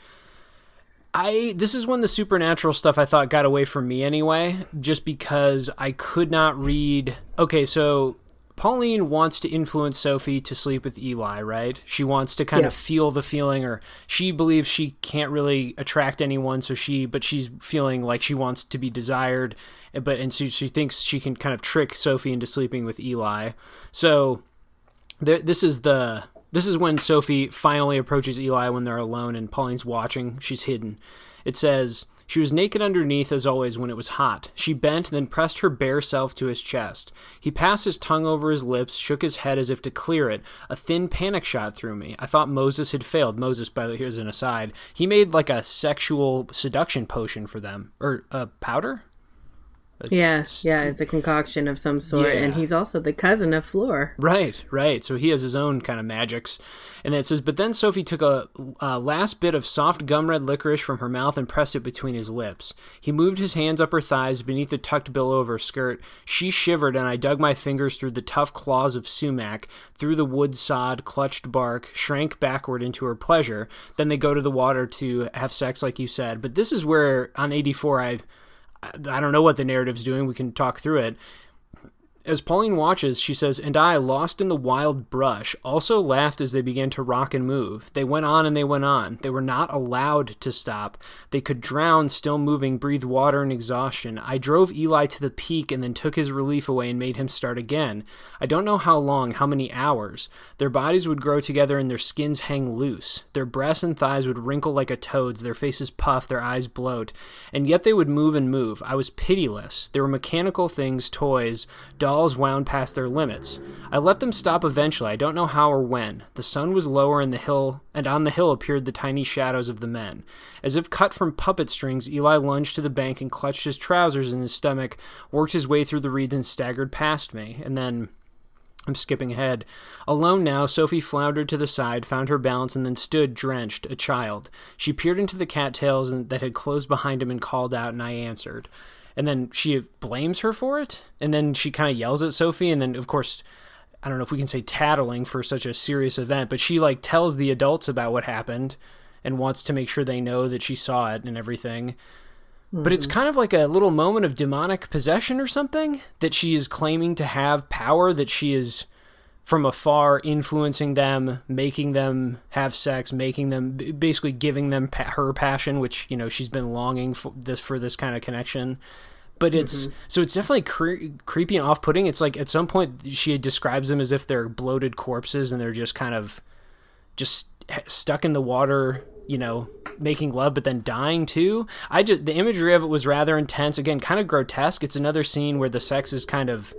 I this is when the supernatural stuff I thought got away from me anyway, just because I could not read. Okay, so Pauline wants to influence Sophie to sleep with Eli, right? She wants to kind yeah. of feel the feeling, or she believes she can't really attract anyone, so she, but she's feeling like she wants to be desired, but and so she thinks she can kind of trick Sophie into sleeping with Eli. So, there, this is the this is when Sophie finally approaches Eli when they're alone and Pauline's watching. She's hidden. It says, She was naked underneath as always when it was hot. She bent, then pressed her bare self to his chest. He passed his tongue over his lips, shook his head as if to clear it. A thin panic shot through me. I thought Moses had failed. Moses, by the way, here's an aside. He made like a sexual seduction potion for them. Or a powder? Yeah, yeah, it's a concoction of some sort, yeah. and he's also the cousin of Fleur. Right, right. So he has his own kind of magics, and it says, but then Sophie took a, a last bit of soft gum red licorice from her mouth and pressed it between his lips. He moved his hands up her thighs beneath the tucked billow of her skirt. She shivered, and I dug my fingers through the tough claws of sumac, through the wood sod, clutched bark, shrank backward into her pleasure. Then they go to the water to have sex, like you said. But this is where on eighty four I I don't know what the narrative's doing. We can talk through it. As Pauline watches, she says, And I, lost in the wild brush, also laughed as they began to rock and move. They went on and they went on. They were not allowed to stop. They could drown, still moving, breathe water and exhaustion. I drove Eli to the peak and then took his relief away and made him start again. I don't know how long, how many hours. Their bodies would grow together and their skins hang loose. Their breasts and thighs would wrinkle like a toad's, their faces puff, their eyes bloat. And yet they would move and move. I was pitiless. They were mechanical things, toys, dolls dolls wound past their limits. I let them stop eventually, I don't know how or when. The sun was lower in the hill and on the hill appeared the tiny shadows of the men. As if cut from puppet strings, Eli lunged to the bank and clutched his trousers in his stomach, worked his way through the reeds and staggered past me, and then I'm skipping ahead. Alone now, Sophie floundered to the side, found her balance, and then stood drenched, a child. She peered into the cattails that had closed behind him and called out, and I answered and then she blames her for it and then she kind of yells at sophie and then of course i don't know if we can say tattling for such a serious event but she like tells the adults about what happened and wants to make sure they know that she saw it and everything mm-hmm. but it's mm-hmm. kind of like a little moment of demonic possession or something that she is claiming to have power that she is from afar influencing them making them have sex making them basically giving them pa- her passion which you know she's been longing for this for this kind of connection. But it's mm-hmm. so it's definitely cre- creepy and off-putting. It's like at some point she describes them as if they're bloated corpses and they're just kind of just stuck in the water you know making love but then dying too. I just the imagery of it was rather intense. Again kind of grotesque. It's another scene where the sex is kind of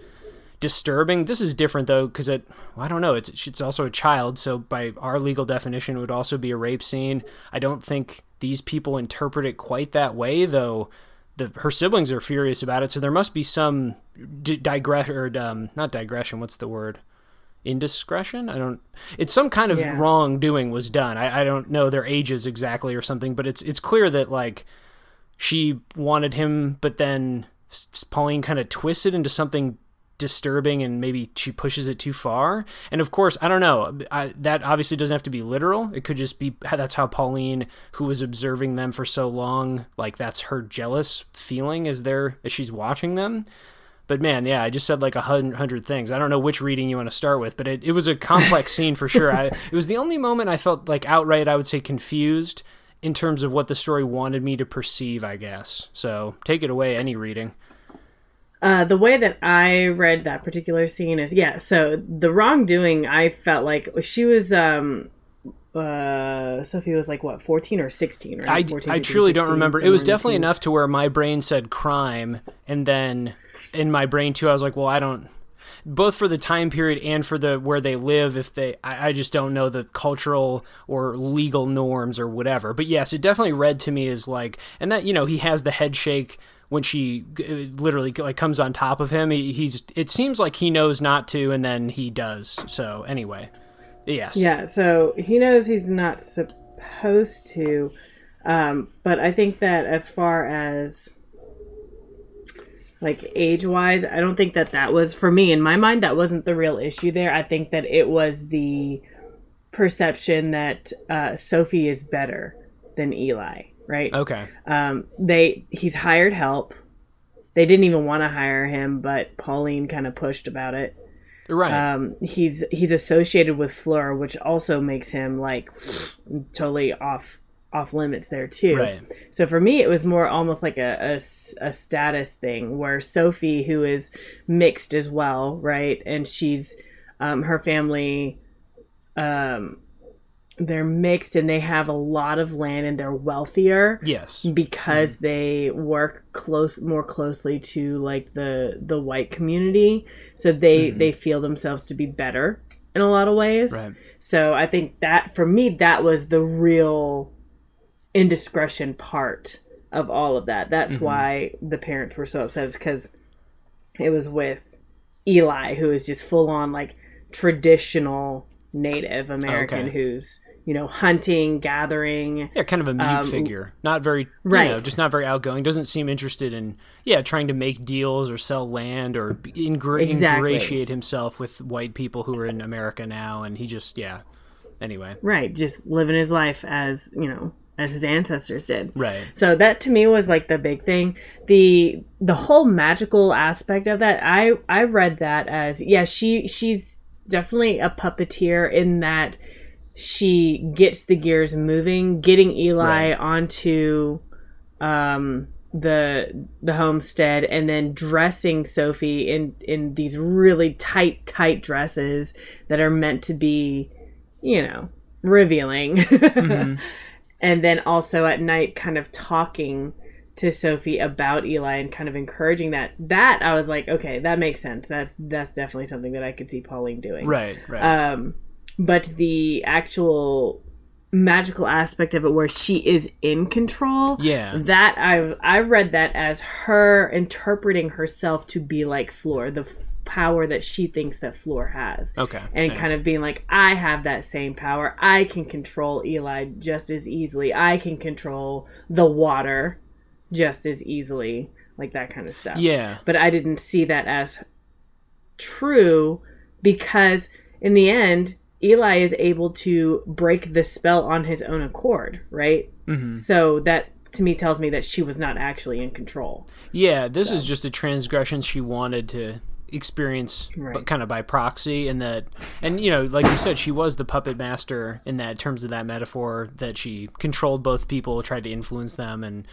disturbing. This is different though because it well, I don't know. It's it's also a child, so by our legal definition, it would also be a rape scene. I don't think these people interpret it quite that way though. The, her siblings are furious about it, so there must be some d- digression or um, not digression. What's the word? Indiscretion? I don't. It's some kind of yeah. wrongdoing was done. I, I don't know their ages exactly or something, but it's it's clear that like she wanted him, but then Pauline kind of twisted into something disturbing and maybe she pushes it too far. And of course, I don't know. I, that obviously doesn't have to be literal. It could just be that's how Pauline, who was observing them for so long, like that's her jealous feeling as they're as she's watching them. But man, yeah, I just said like a hundred things. I don't know which reading you want to start with, but it, it was a complex scene for sure. I, it was the only moment I felt like outright, I would say, confused in terms of what the story wanted me to perceive, I guess. So take it away, any reading. Uh, the way that I read that particular scene is yeah. So the wrongdoing, I felt like she was. um uh Sophie was like what 14 or 16 right? I, 14, I truly 16, don't remember. It was definitely enough to where my brain said crime and then in my brain too I was like, well, I don't both for the time period and for the where they live if they I, I, just don't know the cultural or legal norms or whatever but yes it definitely read to me as like and that you know he has the head shake when she literally like comes on top of him. He, he's it seems like he knows not to, and then he does. So anyway, yes, yeah. So he knows he's not supposed to, um, but I think that as far as like age wise, I don't think that that was for me in my mind. That wasn't the real issue there. I think that it was the perception that uh, Sophie is better than Eli right? Okay. Um, they he's hired help. They didn't even want to hire him, but Pauline kind of pushed about it. Right. Um, he's he's associated with Fleur, which also makes him like totally off off limits there too. Right. So for me, it was more almost like a, a, a status thing where Sophie, who is mixed as well, right, and she's um, her family um, they're mixed and they have a lot of land and they're wealthier yes because mm-hmm. they work close more closely to like the the white community so they mm-hmm. they feel themselves to be better in a lot of ways right. so i think that for me that was the real indiscretion part of all of that that's mm-hmm. why the parents were so upset because it was with eli who is just full on like traditional Native American okay. who's you know hunting, gathering. Yeah, kind of a mute um, figure. Not very right. know, just not very outgoing. Doesn't seem interested in yeah trying to make deals or sell land or ingra- exactly. ingratiate himself with white people who are in America now. And he just yeah. Anyway, right, just living his life as you know as his ancestors did. Right. So that to me was like the big thing. The the whole magical aspect of that, I I read that as yeah, she she's definitely a puppeteer in that she gets the gears moving, getting Eli right. onto um the the homestead and then dressing Sophie in in these really tight tight dresses that are meant to be, you know, revealing. Mm-hmm. and then also at night kind of talking to Sophie about Eli and kind of encouraging that. That I was like, okay, that makes sense. That's that's definitely something that I could see Pauline doing. Right, right. Um but the actual magical aspect of it where she is in control. Yeah. That i've I read that as her interpreting herself to be like Fleur the power that she thinks that Fleur has. Okay. And yeah. kind of being like, I have that same power. I can control Eli just as easily. I can control the water just as easily. Like that kind of stuff. Yeah. But I didn't see that as true because in the end Eli is able to break the spell on his own accord, right? Mm-hmm. So that to me tells me that she was not actually in control. Yeah, this so. is just a transgression she wanted to experience right. but kind of by proxy and that and you know like you said she was the puppet master in that terms of that metaphor that she controlled both people tried to influence them and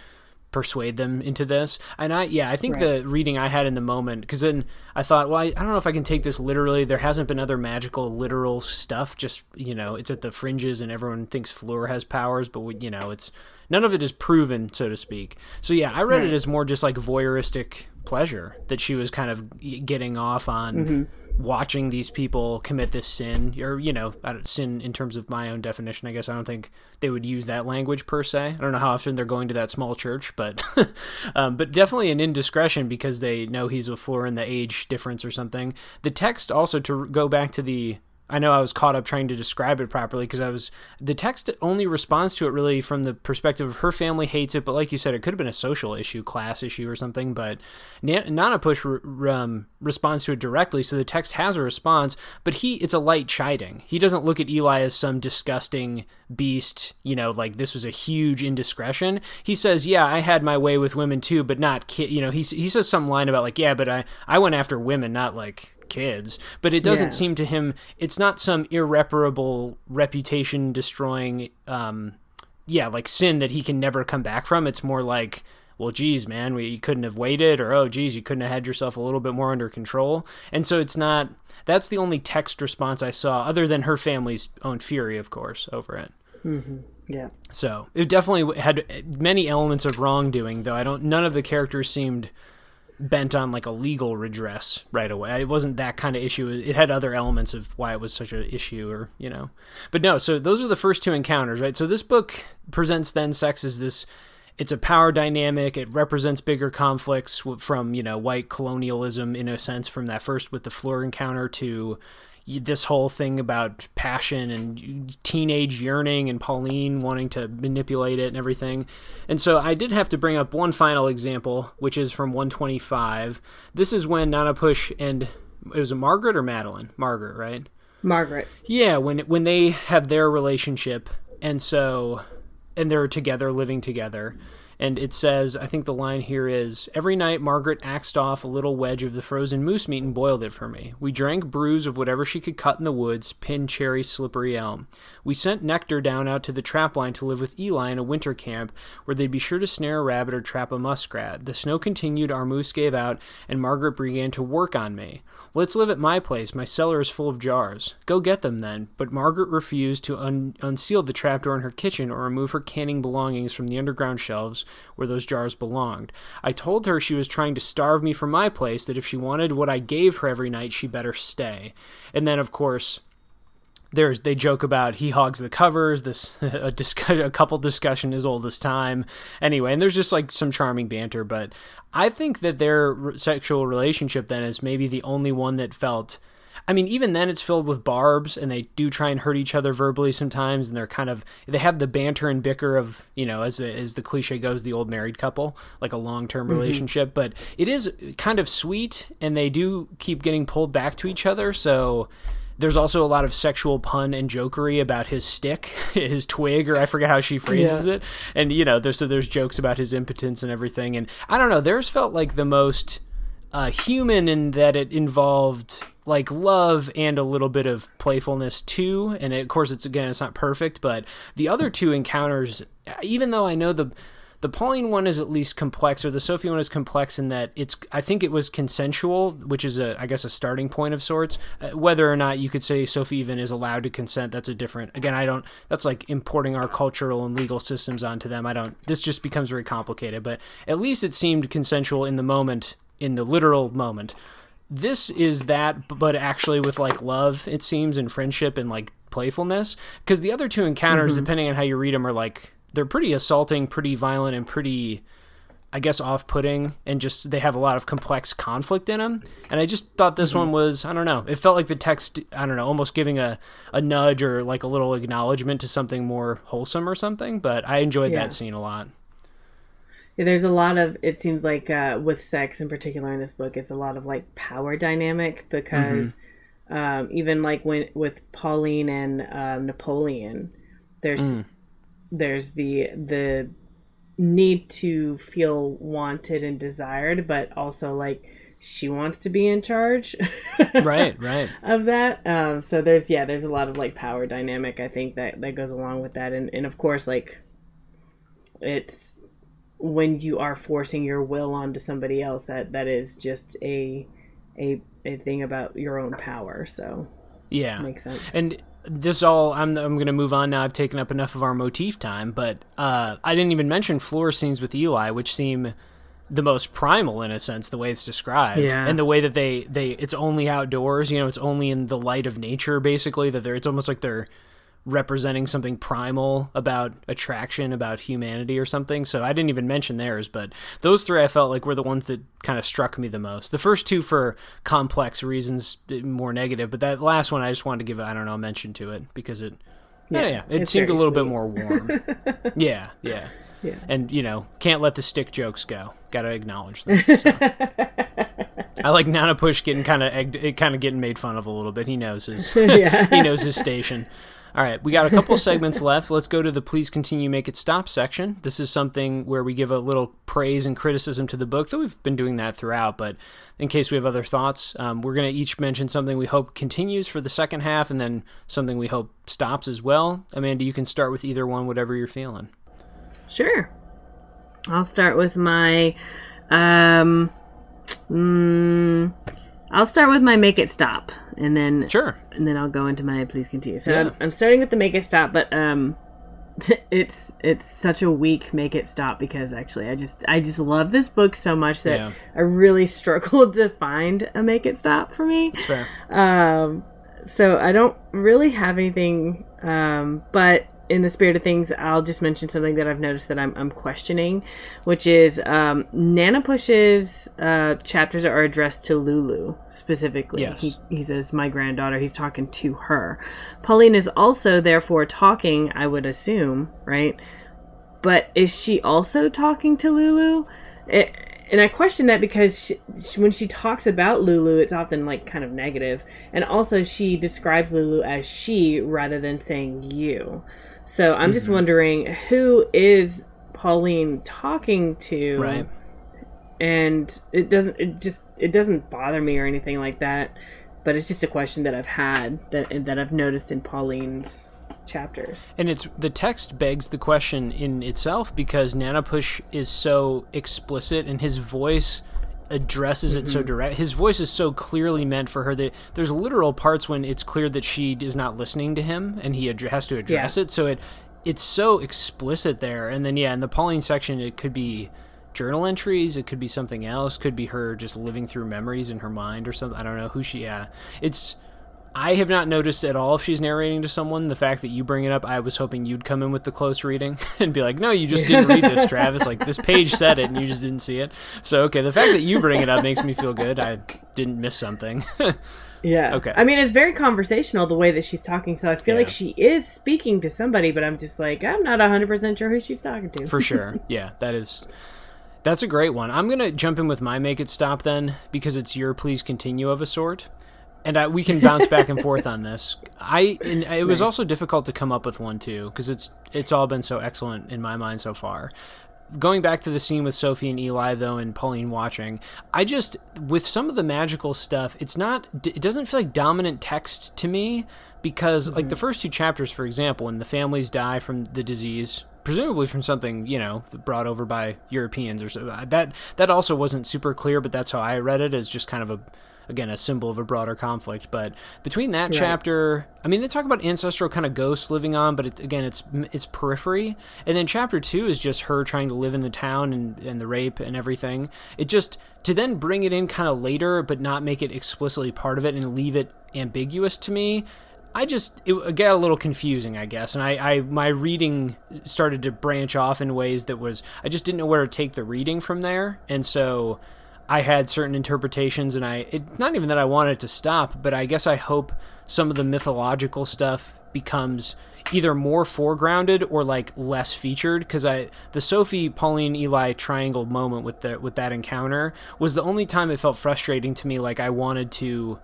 persuade them into this. And I, yeah, I think right. the reading I had in the moment, because then I thought, well, I, I, don't know if I can take this literally. There hasn't been other magical, literal stuff. Just you know, it's at the fringes, and everyone thinks Fleur has powers, but we, you know, it's none of it is proven, so to speak. So yeah, I read right. it as more just like voyeuristic pleasure that she was kind of getting off on. Mm-hmm watching these people commit this sin, or you know, sin in terms of my own definition. I guess I don't think they would use that language per se. I don't know how often they're going to that small church, but um, but definitely an indiscretion because they know he's a floor in the age difference or something. The text also to go back to the I know I was caught up trying to describe it properly because I was the text only responds to it really from the perspective of her family hates it, but like you said, it could have been a social issue, class issue, or something. But Nanapush um, responds to it directly, so the text has a response. But he, it's a light chiding. He doesn't look at Eli as some disgusting beast, you know, like this was a huge indiscretion. He says, "Yeah, I had my way with women too, but not kid." You know, he he says some line about like, "Yeah, but I I went after women, not like." Kids but it doesn't yeah. seem to him it's not some irreparable reputation destroying um yeah like sin that he can never come back from it's more like well geez man we, you couldn't have waited or oh geez you couldn't have had yourself a little bit more under control and so it's not that's the only text response i saw other than her family's own fury of course over it mm-hmm. yeah so it definitely had many elements of wrongdoing though i don't none of the characters seemed bent on like a legal redress right away. It wasn't that kind of issue. It had other elements of why it was such an issue, or you know. But no, so those are the first two encounters, right? So this book presents then sex as this. It's a power dynamic. It represents bigger conflicts from you know white colonialism in a sense from that first with the Fleur encounter to this whole thing about passion and teenage yearning and Pauline wanting to manipulate it and everything. And so I did have to bring up one final example, which is from 125. This is when Nanapush and it was a Margaret or Madeline? Margaret, right? Margaret. Yeah, when when they have their relationship and so and they're together living together and it says, I think the line here is Every night, Margaret axed off a little wedge of the frozen moose meat and boiled it for me. We drank brews of whatever she could cut in the woods pin, cherry, slippery elm. We sent Nector down out to the trap line to live with Eli in a winter camp where they'd be sure to snare a rabbit or trap a muskrat. The snow continued, our moose gave out, and Margaret began to work on me. Let's live at my place. My cellar is full of jars. Go get them then. But Margaret refused to un- unseal the trapdoor in her kitchen or remove her canning belongings from the underground shelves where those jars belonged. I told her she was trying to starve me from my place, that if she wanted what I gave her every night, she better stay. And then, of course, there's they joke about he hogs the covers this a, discuss, a couple discussion is old as time anyway and there's just like some charming banter but I think that their sexual relationship then is maybe the only one that felt. I mean, even then, it's filled with barbs, and they do try and hurt each other verbally sometimes, and they're kind of they have the banter and bicker of you know, as the, as the cliche goes, the old married couple, like a long term mm-hmm. relationship. But it is kind of sweet, and they do keep getting pulled back to each other. So there's also a lot of sexual pun and jokery about his stick, his twig, or I forget how she phrases yeah. it. And you know, there's so there's jokes about his impotence and everything. And I don't know, theirs felt like the most uh, human in that it involved like love and a little bit of playfulness too. And of course, it's again, it's not perfect, but the other two encounters, even though I know the the Pauline one is at least complex, or the Sophie one is complex in that it's. I think it was consensual, which is a, I guess, a starting point of sorts. Uh, whether or not you could say Sophie even is allowed to consent, that's a different. Again, I don't. That's like importing our cultural and legal systems onto them. I don't. This just becomes very complicated. But at least it seemed consensual in the moment, in the literal moment. This is that, but actually with like love, it seems, and friendship and like playfulness. Because the other two encounters, mm-hmm. depending on how you read them, are like they're pretty assaulting, pretty violent, and pretty, I guess, off-putting, and just they have a lot of complex conflict in them. And I just thought this mm-hmm. one was, I don't know, it felt like the text, I don't know, almost giving a a nudge or like a little acknowledgement to something more wholesome or something. But I enjoyed yeah. that scene a lot. Yeah, there's a lot of it seems like uh, with sex in particular in this book, it's a lot of like power dynamic because. Mm-hmm. Um, even like when with Pauline and um, Napoleon, there's mm there's the the need to feel wanted and desired, but also like she wants to be in charge. right, right. Of that. Um, so there's yeah, there's a lot of like power dynamic I think that that goes along with that, and and of course like it's when you are forcing your will onto somebody else that that is just a a a thing about your own power. So yeah, makes sense. And this all I'm I'm gonna move on now. I've taken up enough of our motif time, but uh, I didn't even mention Fleur scenes with Eli, which seem the most primal in a sense, the way it's described, yeah. and the way that they they it's only outdoors. You know, it's only in the light of nature, basically. That they're it's almost like they're representing something primal about attraction, about humanity or something. So I didn't even mention theirs, but those three I felt like were the ones that kind of struck me the most. The first two for complex reasons, eh, more negative, but that last one I just wanted to give I don't know a mention to it because it yeah, yeah, it seemed a little sweet. bit more warm. yeah, yeah. Yeah. And you know, can't let the stick jokes go. Got to acknowledge them. So. I like Nanapush getting kind of eh, kind of getting made fun of a little bit. He knows his yeah. he knows his station. All right, we got a couple segments left. Let's go to the please continue, make it stop section. This is something where we give a little praise and criticism to the book, though we've been doing that throughout. But in case we have other thoughts, um, we're going to each mention something we hope continues for the second half and then something we hope stops as well. Amanda, you can start with either one, whatever you're feeling. Sure. I'll start with my. Um, mm, I'll start with my make it stop and then sure, and then I'll go into my please continue. So yeah. I'm, I'm, starting with the make it stop, but um, it's it's such a weak make it stop because actually I just I just love this book so much that yeah. I really struggled to find a make it stop for me. It's fair. Um, so I don't really have anything, um, but in the spirit of things, I'll just mention something that I've noticed that I'm, I'm questioning, which is um, Nanapush's uh, chapters are addressed to Lulu specifically. Yes. He, he says, My granddaughter, he's talking to her. Pauline is also, therefore, talking, I would assume, right? But is she also talking to Lulu? It, and I question that because she, she, when she talks about Lulu, it's often like kind of negative, and also she describes Lulu as she rather than saying you. So I'm mm-hmm. just wondering who is Pauline talking to? Right. And it doesn't it just it doesn't bother me or anything like that, but it's just a question that I've had that that I've noticed in Pauline's chapters. And it's the text begs the question in itself because Nanapush is so explicit and his voice addresses it mm-hmm. so direct. His voice is so clearly meant for her that there's literal parts when it's clear that she is not listening to him and he ad- has to address yeah. it. So it it's so explicit there. And then yeah, in the Pauline section, it could be journal entries. It could be something else. Could be her just living through memories in her mind or something. I don't know who she. Yeah, it's I have not noticed at all if she's narrating to someone. The fact that you bring it up, I was hoping you'd come in with the close reading and be like, "No, you just didn't read this, Travis. Like this page said it, and you just didn't see it." So, okay, the fact that you bring it up makes me feel good. I didn't miss something. yeah. Okay. I mean, it's very conversational the way that she's talking, so I feel yeah. like she is speaking to somebody, but I'm just like, I'm not 100 percent sure who she's talking to. For sure. Yeah, that is. That's a great one. I'm gonna jump in with my make it stop then because it's your please continue of a sort and I, we can bounce back and forth on this. I it was also difficult to come up with one too because it's it's all been so excellent in my mind so far. Going back to the scene with Sophie and Eli though, and Pauline watching, I just with some of the magical stuff, it's not. It doesn't feel like dominant text to me because mm-hmm. like the first two chapters, for example, when the families die from the disease, presumably from something you know brought over by Europeans or so. That that also wasn't super clear, but that's how I read it as just kind of a again a symbol of a broader conflict. But between that right. chapter, I mean, they talk about ancestral kind of ghosts living on, but it, again, it's it's periphery. And then chapter two is just her trying to live in the town and and the rape and everything. It just to then bring it in kind of later, but not make it explicitly part of it and leave it ambiguous to me. I just it got a little confusing, I guess, and I, I my reading started to branch off in ways that was I just didn't know where to take the reading from there, and so I had certain interpretations, and I it, not even that I wanted to stop, but I guess I hope some of the mythological stuff becomes either more foregrounded or like less featured because I the Sophie Pauline Eli triangle moment with the with that encounter was the only time it felt frustrating to me like I wanted to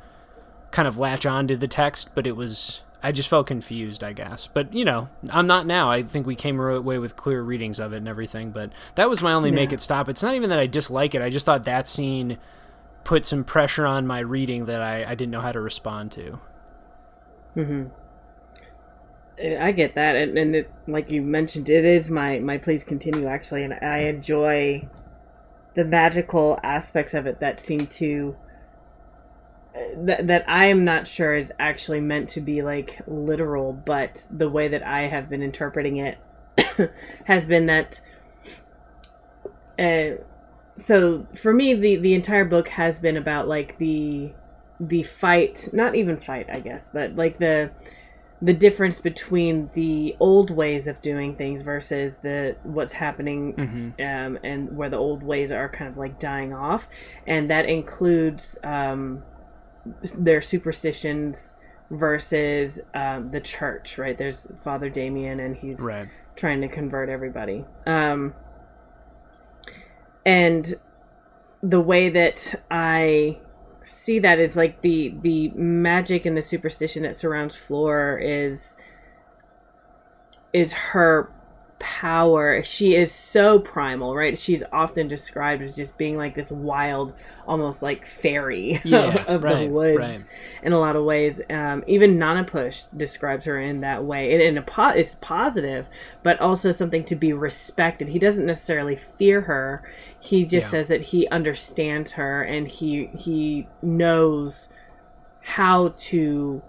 kind of latch on to the text but it was I just felt confused, I guess. But you know, I'm not now. I think we came away with clear readings of it and everything. But that was my only yeah. make it stop. It's not even that I dislike it. I just thought that scene put some pressure on my reading that I, I didn't know how to respond to. Mm-hmm. I get that, and, and it, like you mentioned, it is my my please continue actually, and I enjoy the magical aspects of it that seem to that that I am not sure is actually meant to be like literal, but the way that I have been interpreting it has been that. Uh, so for me, the the entire book has been about like the the fight, not even fight, I guess, but like the the difference between the old ways of doing things versus the what's happening mm-hmm. um, and where the old ways are kind of like dying off and that includes um, their superstitions versus um, the church, right? There's Father Damien, and he's right. trying to convert everybody. Um, and the way that I see that is like the the magic and the superstition that surrounds Fleur is is her power. She is so primal, right? She's often described as just being like this wild, almost like fairy yeah, of right, the woods right. in a lot of ways. Um, even Nanapush describes her in that way. And, and a po- it's positive, but also something to be respected. He doesn't necessarily fear her. He just yeah. says that he understands her and he he knows how to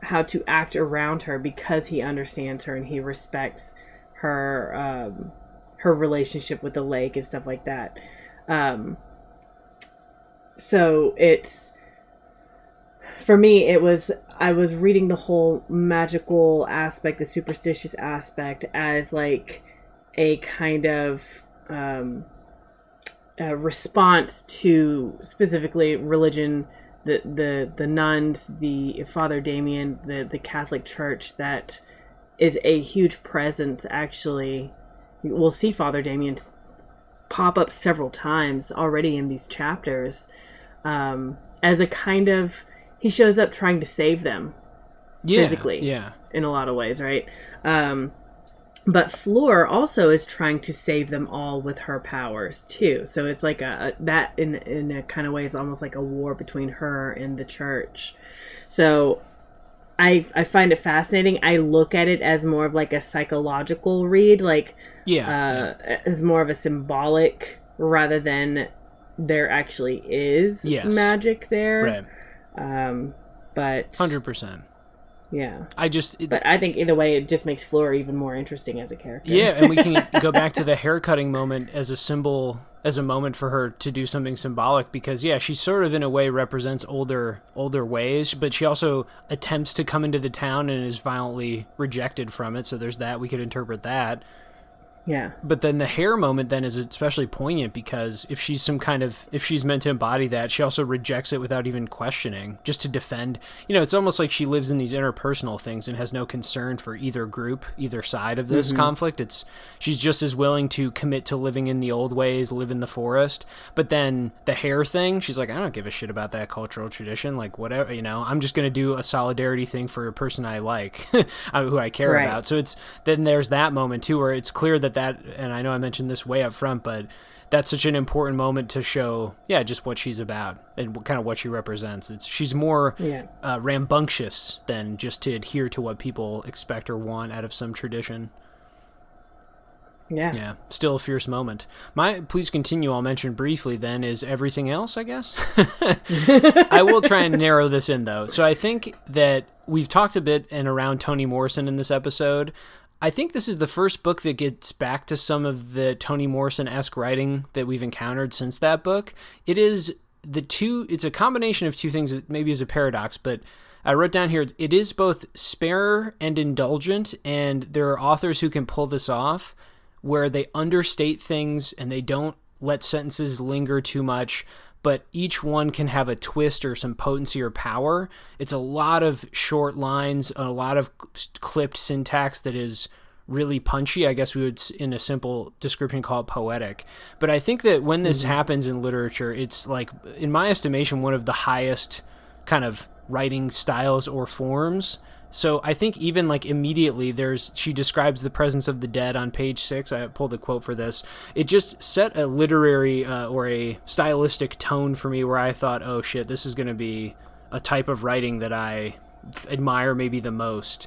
how to act around her because he understands her and he respects her um, her relationship with the lake and stuff like that. Um, so it's for me it was I was reading the whole magical aspect, the superstitious aspect as like a kind of um, a response to specifically religion the the the nuns the father damien the the catholic church that is a huge presence actually we'll see father damien pop up several times already in these chapters um, as a kind of he shows up trying to save them yeah, physically yeah in a lot of ways right um, but Fleur also is trying to save them all with her powers too. So it's like a that in in a kind of way is almost like a war between her and the church. So I I find it fascinating. I look at it as more of like a psychological read, like yeah, uh, yeah. as more of a symbolic rather than there actually is yes. magic there. Right. Um, but hundred percent. Yeah. I just it, But I think either way it just makes Fleur even more interesting as a character. Yeah, and we can go back to the haircutting moment as a symbol as a moment for her to do something symbolic because yeah, she sort of in a way represents older older ways, but she also attempts to come into the town and is violently rejected from it, so there's that we could interpret that. Yeah. But then the hair moment then is especially poignant because if she's some kind of if she's meant to embody that, she also rejects it without even questioning, just to defend. You know, it's almost like she lives in these interpersonal things and has no concern for either group, either side of this mm-hmm. conflict. It's she's just as willing to commit to living in the old ways, live in the forest. But then the hair thing, she's like, I don't give a shit about that cultural tradition. Like whatever, you know, I'm just gonna do a solidarity thing for a person I like, who I care right. about. So it's then there's that moment too where it's clear that that, and I know I mentioned this way up front, but that's such an important moment to show, yeah, just what she's about and kind of what she represents. It's she's more yeah. uh, rambunctious than just to adhere to what people expect or want out of some tradition. Yeah. Yeah. Still a fierce moment. My please continue, I'll mention briefly then is everything else, I guess. I will try and narrow this in though. So I think that we've talked a bit and around Toni Morrison in this episode. I think this is the first book that gets back to some of the Toni Morrison esque writing that we've encountered since that book. It is the two, it's a combination of two things that maybe is a paradox, but I wrote down here it is both spare and indulgent, and there are authors who can pull this off where they understate things and they don't let sentences linger too much but each one can have a twist or some potency or power. It's a lot of short lines, a lot of clipped syntax that is really punchy. I guess we would, in a simple description, call it poetic. But I think that when this mm-hmm. happens in literature, it's like, in my estimation, one of the highest kind of writing styles or forms so I think even like immediately there's she describes the presence of the dead on page six. I pulled a quote for this. It just set a literary uh, or a stylistic tone for me where I thought, oh shit, this is going to be a type of writing that I admire maybe the most.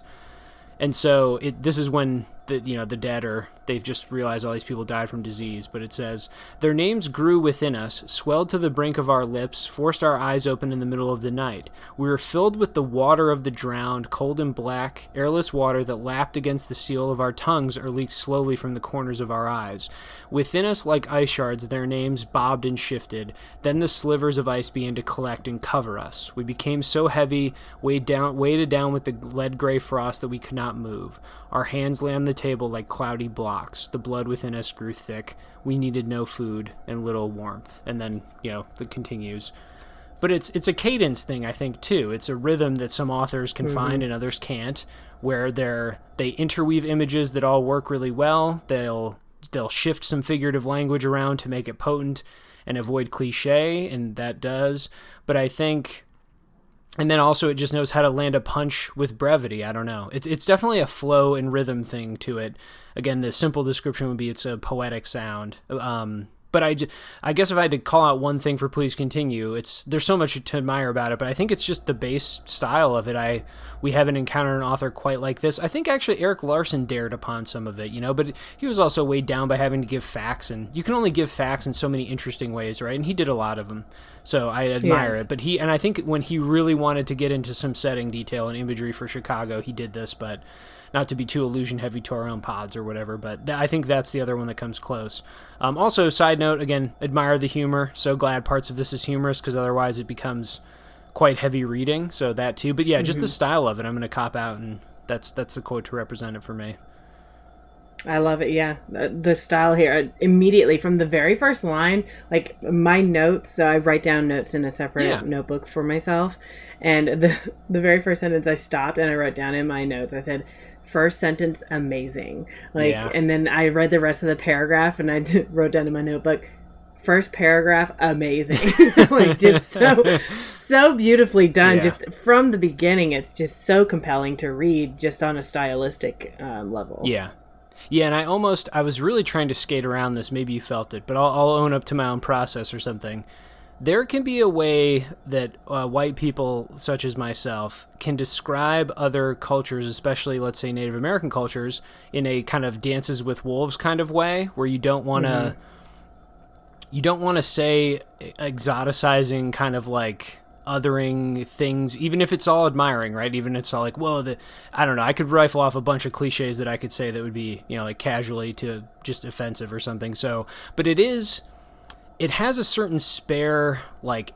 And so it this is when the you know the dead are they've just realized all these people died from disease but it says their names grew within us swelled to the brink of our lips forced our eyes open in the middle of the night. We were filled with the water of the drowned cold and black airless water that lapped against the seal of our tongues or leaked slowly from the corners of our eyes. Within us like ice shards their names bobbed and shifted. Then the slivers of ice began to collect and cover us. We became so heavy weighed down weighted down with the lead gray frost that we could not move. Our hands lay on the table like cloudy blocks. The blood within us grew thick. We needed no food and little warmth. And then, you know, it continues. But it's it's a cadence thing, I think, too. It's a rhythm that some authors can mm-hmm. find and others can't, where they're they interweave images that all work really well. They'll they'll shift some figurative language around to make it potent and avoid cliche, and that does. But I think and then also it just knows how to land a punch with brevity. I don't know. It's it's definitely a flow and rhythm thing to it. Again, the simple description would be it's a poetic sound. Um, but I, I guess if I had to call out one thing for Please Continue, it's there's so much to admire about it, but I think it's just the base style of it. I we haven't encountered an author quite like this. I think actually Erik Larson dared upon some of it, you know, but he was also weighed down by having to give facts, and you can only give facts in so many interesting ways, right? And he did a lot of them, so I admire yeah. it. But he and I think when he really wanted to get into some setting detail and imagery for Chicago, he did this, but not to be too illusion heavy to our own pods or whatever, but th- I think that's the other one that comes close. Um, also, side note again, admire the humor. So glad parts of this is humorous because otherwise it becomes quite heavy reading. So that too, but yeah, mm-hmm. just the mm-hmm. style of it, I'm going to cop out, and that's that's the quote to represent it for me. I love it. Yeah, the style here immediately from the very first line, like my notes. So I write down notes in a separate yeah. notebook for myself, and the the very first sentence I stopped and I wrote down in my notes. I said, first sentence amazing. Like yeah. and then i read the rest of the paragraph and i wrote down in my notebook first paragraph amazing. Like just so so beautifully done. Yeah. just from the beginning it's just so compelling to read just on a stylistic um, level. Yeah. Yeah and i almost i was really trying to skate around this. Maybe you felt it but i'll, I'll own up to my own process or something there can be a way that uh, white people, such as myself, can describe other cultures, especially, let's say, Native American cultures, in a kind of dances with wolves kind of way, where you don't want to. Mm-hmm. You don't want to say exoticizing, kind of like othering things, even if it's all admiring, right? Even if it's all like, whoa, the, I don't know. I could rifle off a bunch of cliches that I could say that would be, you know, like casually to just offensive or something. So, but it is it has a certain spare like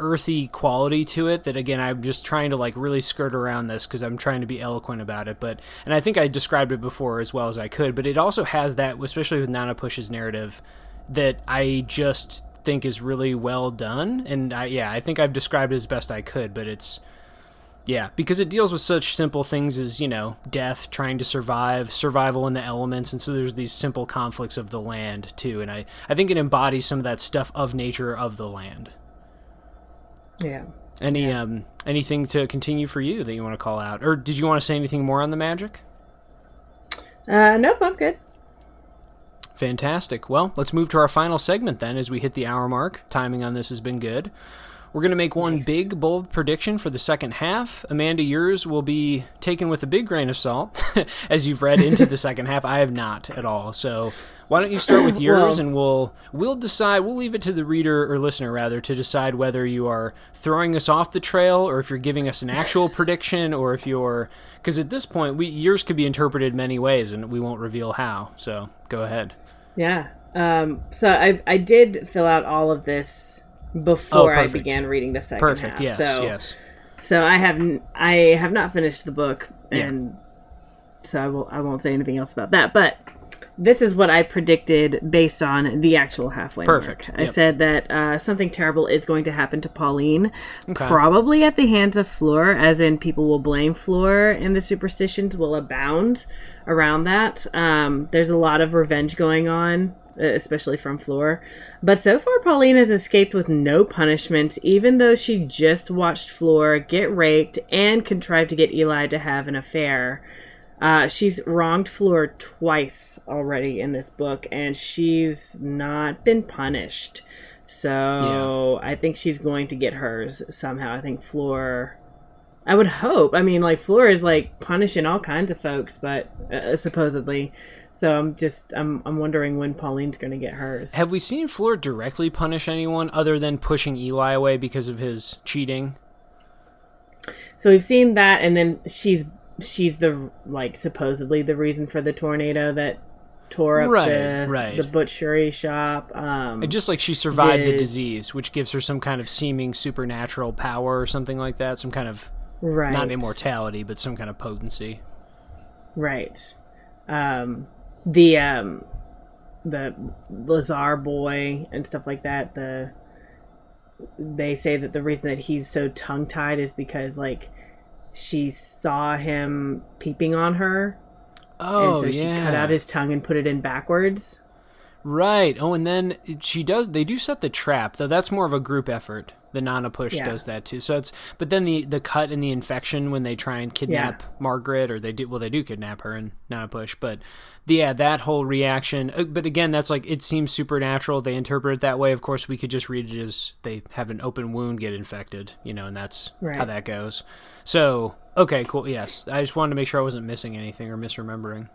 earthy quality to it that again I'm just trying to like really skirt around this because I'm trying to be eloquent about it but and I think I described it before as well as I could but it also has that especially with Nanapush's narrative that I just think is really well done and I yeah I think I've described it as best I could but it's yeah, because it deals with such simple things as, you know, death, trying to survive, survival in the elements, and so there's these simple conflicts of the land too. And I, I think it embodies some of that stuff of nature of the land. Yeah. Any yeah. um anything to continue for you that you want to call out? Or did you want to say anything more on the magic? Uh nope, I'm good. Fantastic. Well, let's move to our final segment then as we hit the hour mark. Timing on this has been good. We're going to make one nice. big, bold prediction for the second half. Amanda, yours will be taken with a big grain of salt as you've read into the second half. I have not at all. So why don't you start with yours, well, and we'll we'll decide. We'll leave it to the reader or listener rather to decide whether you are throwing us off the trail or if you're giving us an actual prediction or if you're because at this point we yours could be interpreted many ways and we won't reveal how. So go ahead. Yeah. Um, so I I did fill out all of this before oh, I began reading the second perfect. half. Yes, so, yes. So I have I have not finished the book, and yeah. so I will I won't say anything else about that. But this is what I predicted based on the actual halfway Perfect. Mark. I said that uh, something terrible is going to happen to Pauline, okay. probably at the hands of Fleur, as in people will blame Fleur, and the superstitions will abound around that. Um, there's a lot of revenge going on uh, especially from Fleur. But so far, Pauline has escaped with no punishment, even though she just watched Fleur get raped and contrived to get Eli to have an affair. Uh, she's wronged Fleur twice already in this book, and she's not been punished. So yeah. I think she's going to get hers somehow. I think Fleur. I would hope. I mean, like Fleur is like punishing all kinds of folks, but uh, supposedly. So I'm just I'm I'm wondering when Pauline's going to get hers. Have we seen Fleur directly punish anyone other than pushing Eli away because of his cheating? So we've seen that, and then she's she's the like supposedly the reason for the tornado that tore up right, the right. the butchery shop. Um, and just like she survived the disease, which gives her some kind of seeming supernatural power or something like that, some kind of right. not immortality, but some kind of potency. Right. Um, the um the Lazarre boy and stuff like that, the they say that the reason that he's so tongue tied is because like she saw him peeping on her. Oh, and so yeah. she cut out his tongue and put it in backwards. Right. Oh, and then she does. They do set the trap, though. That's more of a group effort. The Nanapush yeah. does that too. So it's. But then the the cut and the infection when they try and kidnap yeah. Margaret, or they do. Well, they do kidnap her and Nanapush, but yeah, that whole reaction. Uh, but again, that's like it seems supernatural. They interpret it that way. Of course, we could just read it as they have an open wound get infected, you know, and that's right. how that goes. So okay, cool. Yes, I just wanted to make sure I wasn't missing anything or misremembering.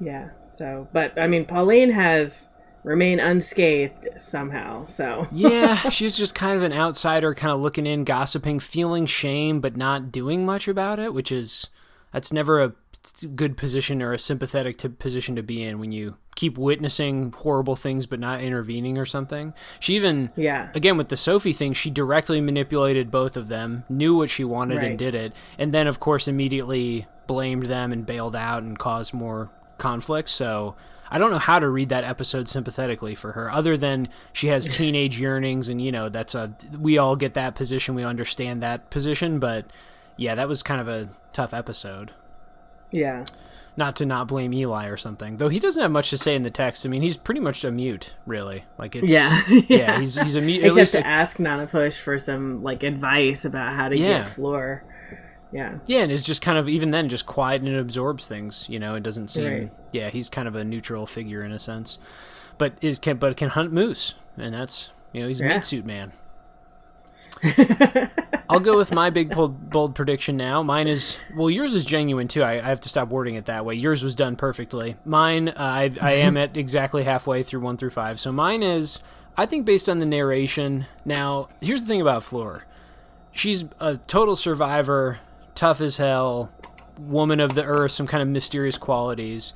Yeah. So, but I mean, Pauline has remained unscathed somehow. So yeah, she's just kind of an outsider, kind of looking in, gossiping, feeling shame, but not doing much about it, which is that's never a good position or a sympathetic to position to be in when you keep witnessing horrible things but not intervening or something. She even yeah again with the Sophie thing, she directly manipulated both of them, knew what she wanted right. and did it, and then of course immediately blamed them and bailed out and caused more conflict. So I don't know how to read that episode sympathetically for her, other than she has teenage yearnings, and you know that's a we all get that position, we understand that position, but yeah, that was kind of a tough episode. Yeah. Not to not blame Eli or something, though he doesn't have much to say in the text. I mean, he's pretty much a mute, really. Like it's yeah, yeah. yeah he's he's a mute. Except at least to a, ask Nanapush for some like advice about how to yeah. get Fleur. Yeah. Yeah, and it's just kind of even then just quiet and it absorbs things. You know, it doesn't seem. Right. Yeah, he's kind of a neutral figure in a sense, but is can but can hunt moose, and that's you know he's a yeah. meat suit man. I'll go with my big bold, bold, prediction now. Mine is well, yours is genuine too. I, I, have to stop wording it that way. Yours was done perfectly. Mine, uh, I, I am at exactly halfway through one through five. So mine is, I think, based on the narration. Now, here's the thing about Fleur. She's a total survivor, tough as hell, woman of the earth, some kind of mysterious qualities.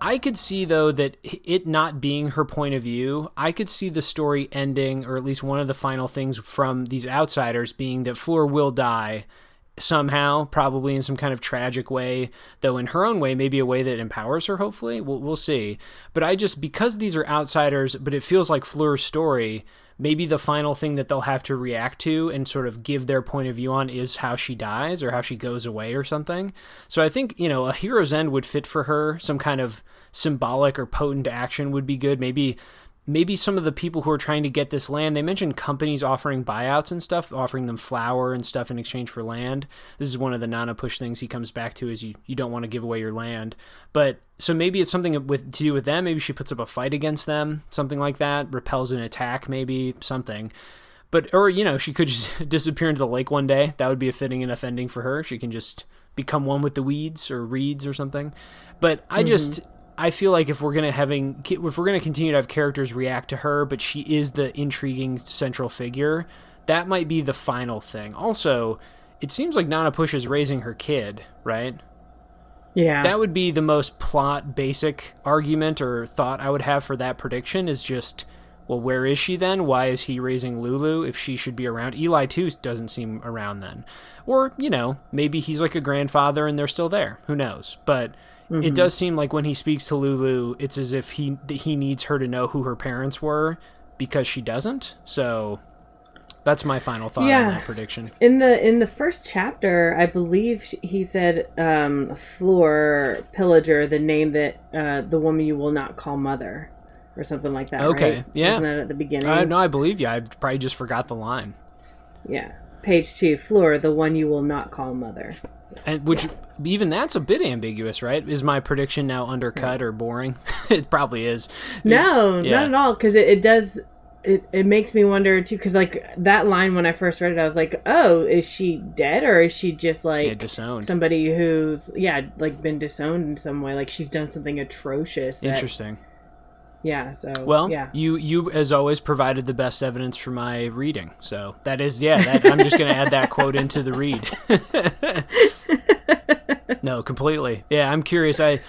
I could see though that it not being her point of view, I could see the story ending, or at least one of the final things from these outsiders being that Fleur will die somehow, probably in some kind of tragic way, though in her own way, maybe a way that empowers her, hopefully. We'll, we'll see. But I just, because these are outsiders, but it feels like Fleur's story, maybe the final thing that they'll have to react to and sort of give their point of view on is how she dies or how she goes away or something. So I think, you know, a hero's end would fit for her. Some kind of symbolic or potent action would be good. Maybe maybe some of the people who are trying to get this land they mentioned companies offering buyouts and stuff offering them flour and stuff in exchange for land. This is one of the Nanapush things he comes back to is you, you don't want to give away your land. But so maybe it's something with to do with them. Maybe she puts up a fight against them something like that repels an attack maybe something. But or you know she could just disappear into the lake one day. That would be a fitting enough ending for her. She can just become one with the weeds or reeds or something. But i mm-hmm. just I feel like if we're gonna having if we're gonna continue to have characters react to her, but she is the intriguing central figure, that might be the final thing. Also, it seems like Nanapush is raising her kid, right? Yeah. That would be the most plot basic argument or thought I would have for that prediction is just well, where is she then? Why is he raising Lulu if she should be around? Eli too doesn't seem around then. Or, you know, maybe he's like a grandfather and they're still there. Who knows? But Mm-hmm. It does seem like when he speaks to Lulu, it's as if he he needs her to know who her parents were because she doesn't. So that's my final thought yeah. on that prediction. In the in the first chapter, I believe he said um, Fleur Pillager, the name that uh, the woman you will not call mother, or something like that. Okay, right? yeah. Wasn't that at the beginning? Uh, no, I believe you. I probably just forgot the line. Yeah, page two. Fleur, the one you will not call mother and which even that's a bit ambiguous, right? Is my prediction now undercut or boring? it probably is. No, yeah. not at all. Because it, it does. It, it makes me wonder too because like that line when i first read it i was like oh is she dead or is she just like yeah, disowned somebody who's yeah like been disowned in some way like she's done something atrocious that, interesting yeah so well yeah you you as always provided the best evidence for my reading so that is yeah that, i'm just going to add that quote into the read no completely yeah i'm curious i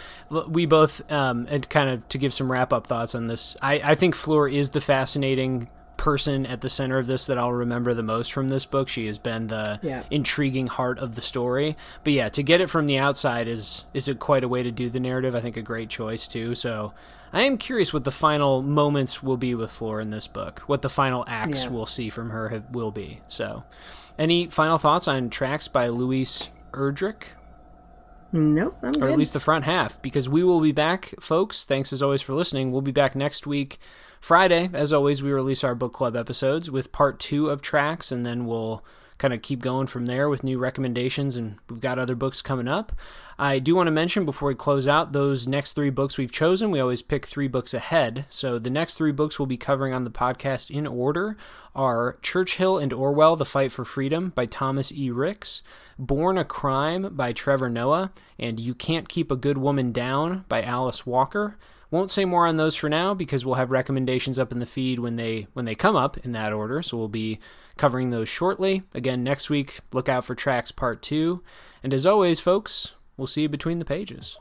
we both um and kind of to give some wrap up thoughts on this i i think Fleur is the fascinating person at the center of this that I'll remember the most from this book. She has been the yeah. intriguing heart of the story. But yeah, to get it from the outside is is it quite a way to do the narrative. I think a great choice too. So I am curious what the final moments will be with Fleur in this book. What the final acts yeah. we'll see from her have, will be. So, any final thoughts on tracks by Louise Erdrich? Nope, I'm or good. at least the front half, because we will be back, folks. Thanks as always for listening. We'll be back next week, Friday. As always, we release our book club episodes with part two of tracks, and then we'll kind of keep going from there with new recommendations, and we've got other books coming up. I do want to mention before we close out those next three books we've chosen. We always pick three books ahead. So the next three books we'll be covering on the podcast in order are Churchill and Orwell The Fight for Freedom by Thomas E. Ricks, Born a Crime by Trevor Noah, and You Can't Keep a Good Woman Down by Alice Walker. Won't say more on those for now because we'll have recommendations up in the feed when they when they come up in that order. So we'll be covering those shortly. Again, next week, look out for tracks part two. And as always, folks, We'll see you between the pages.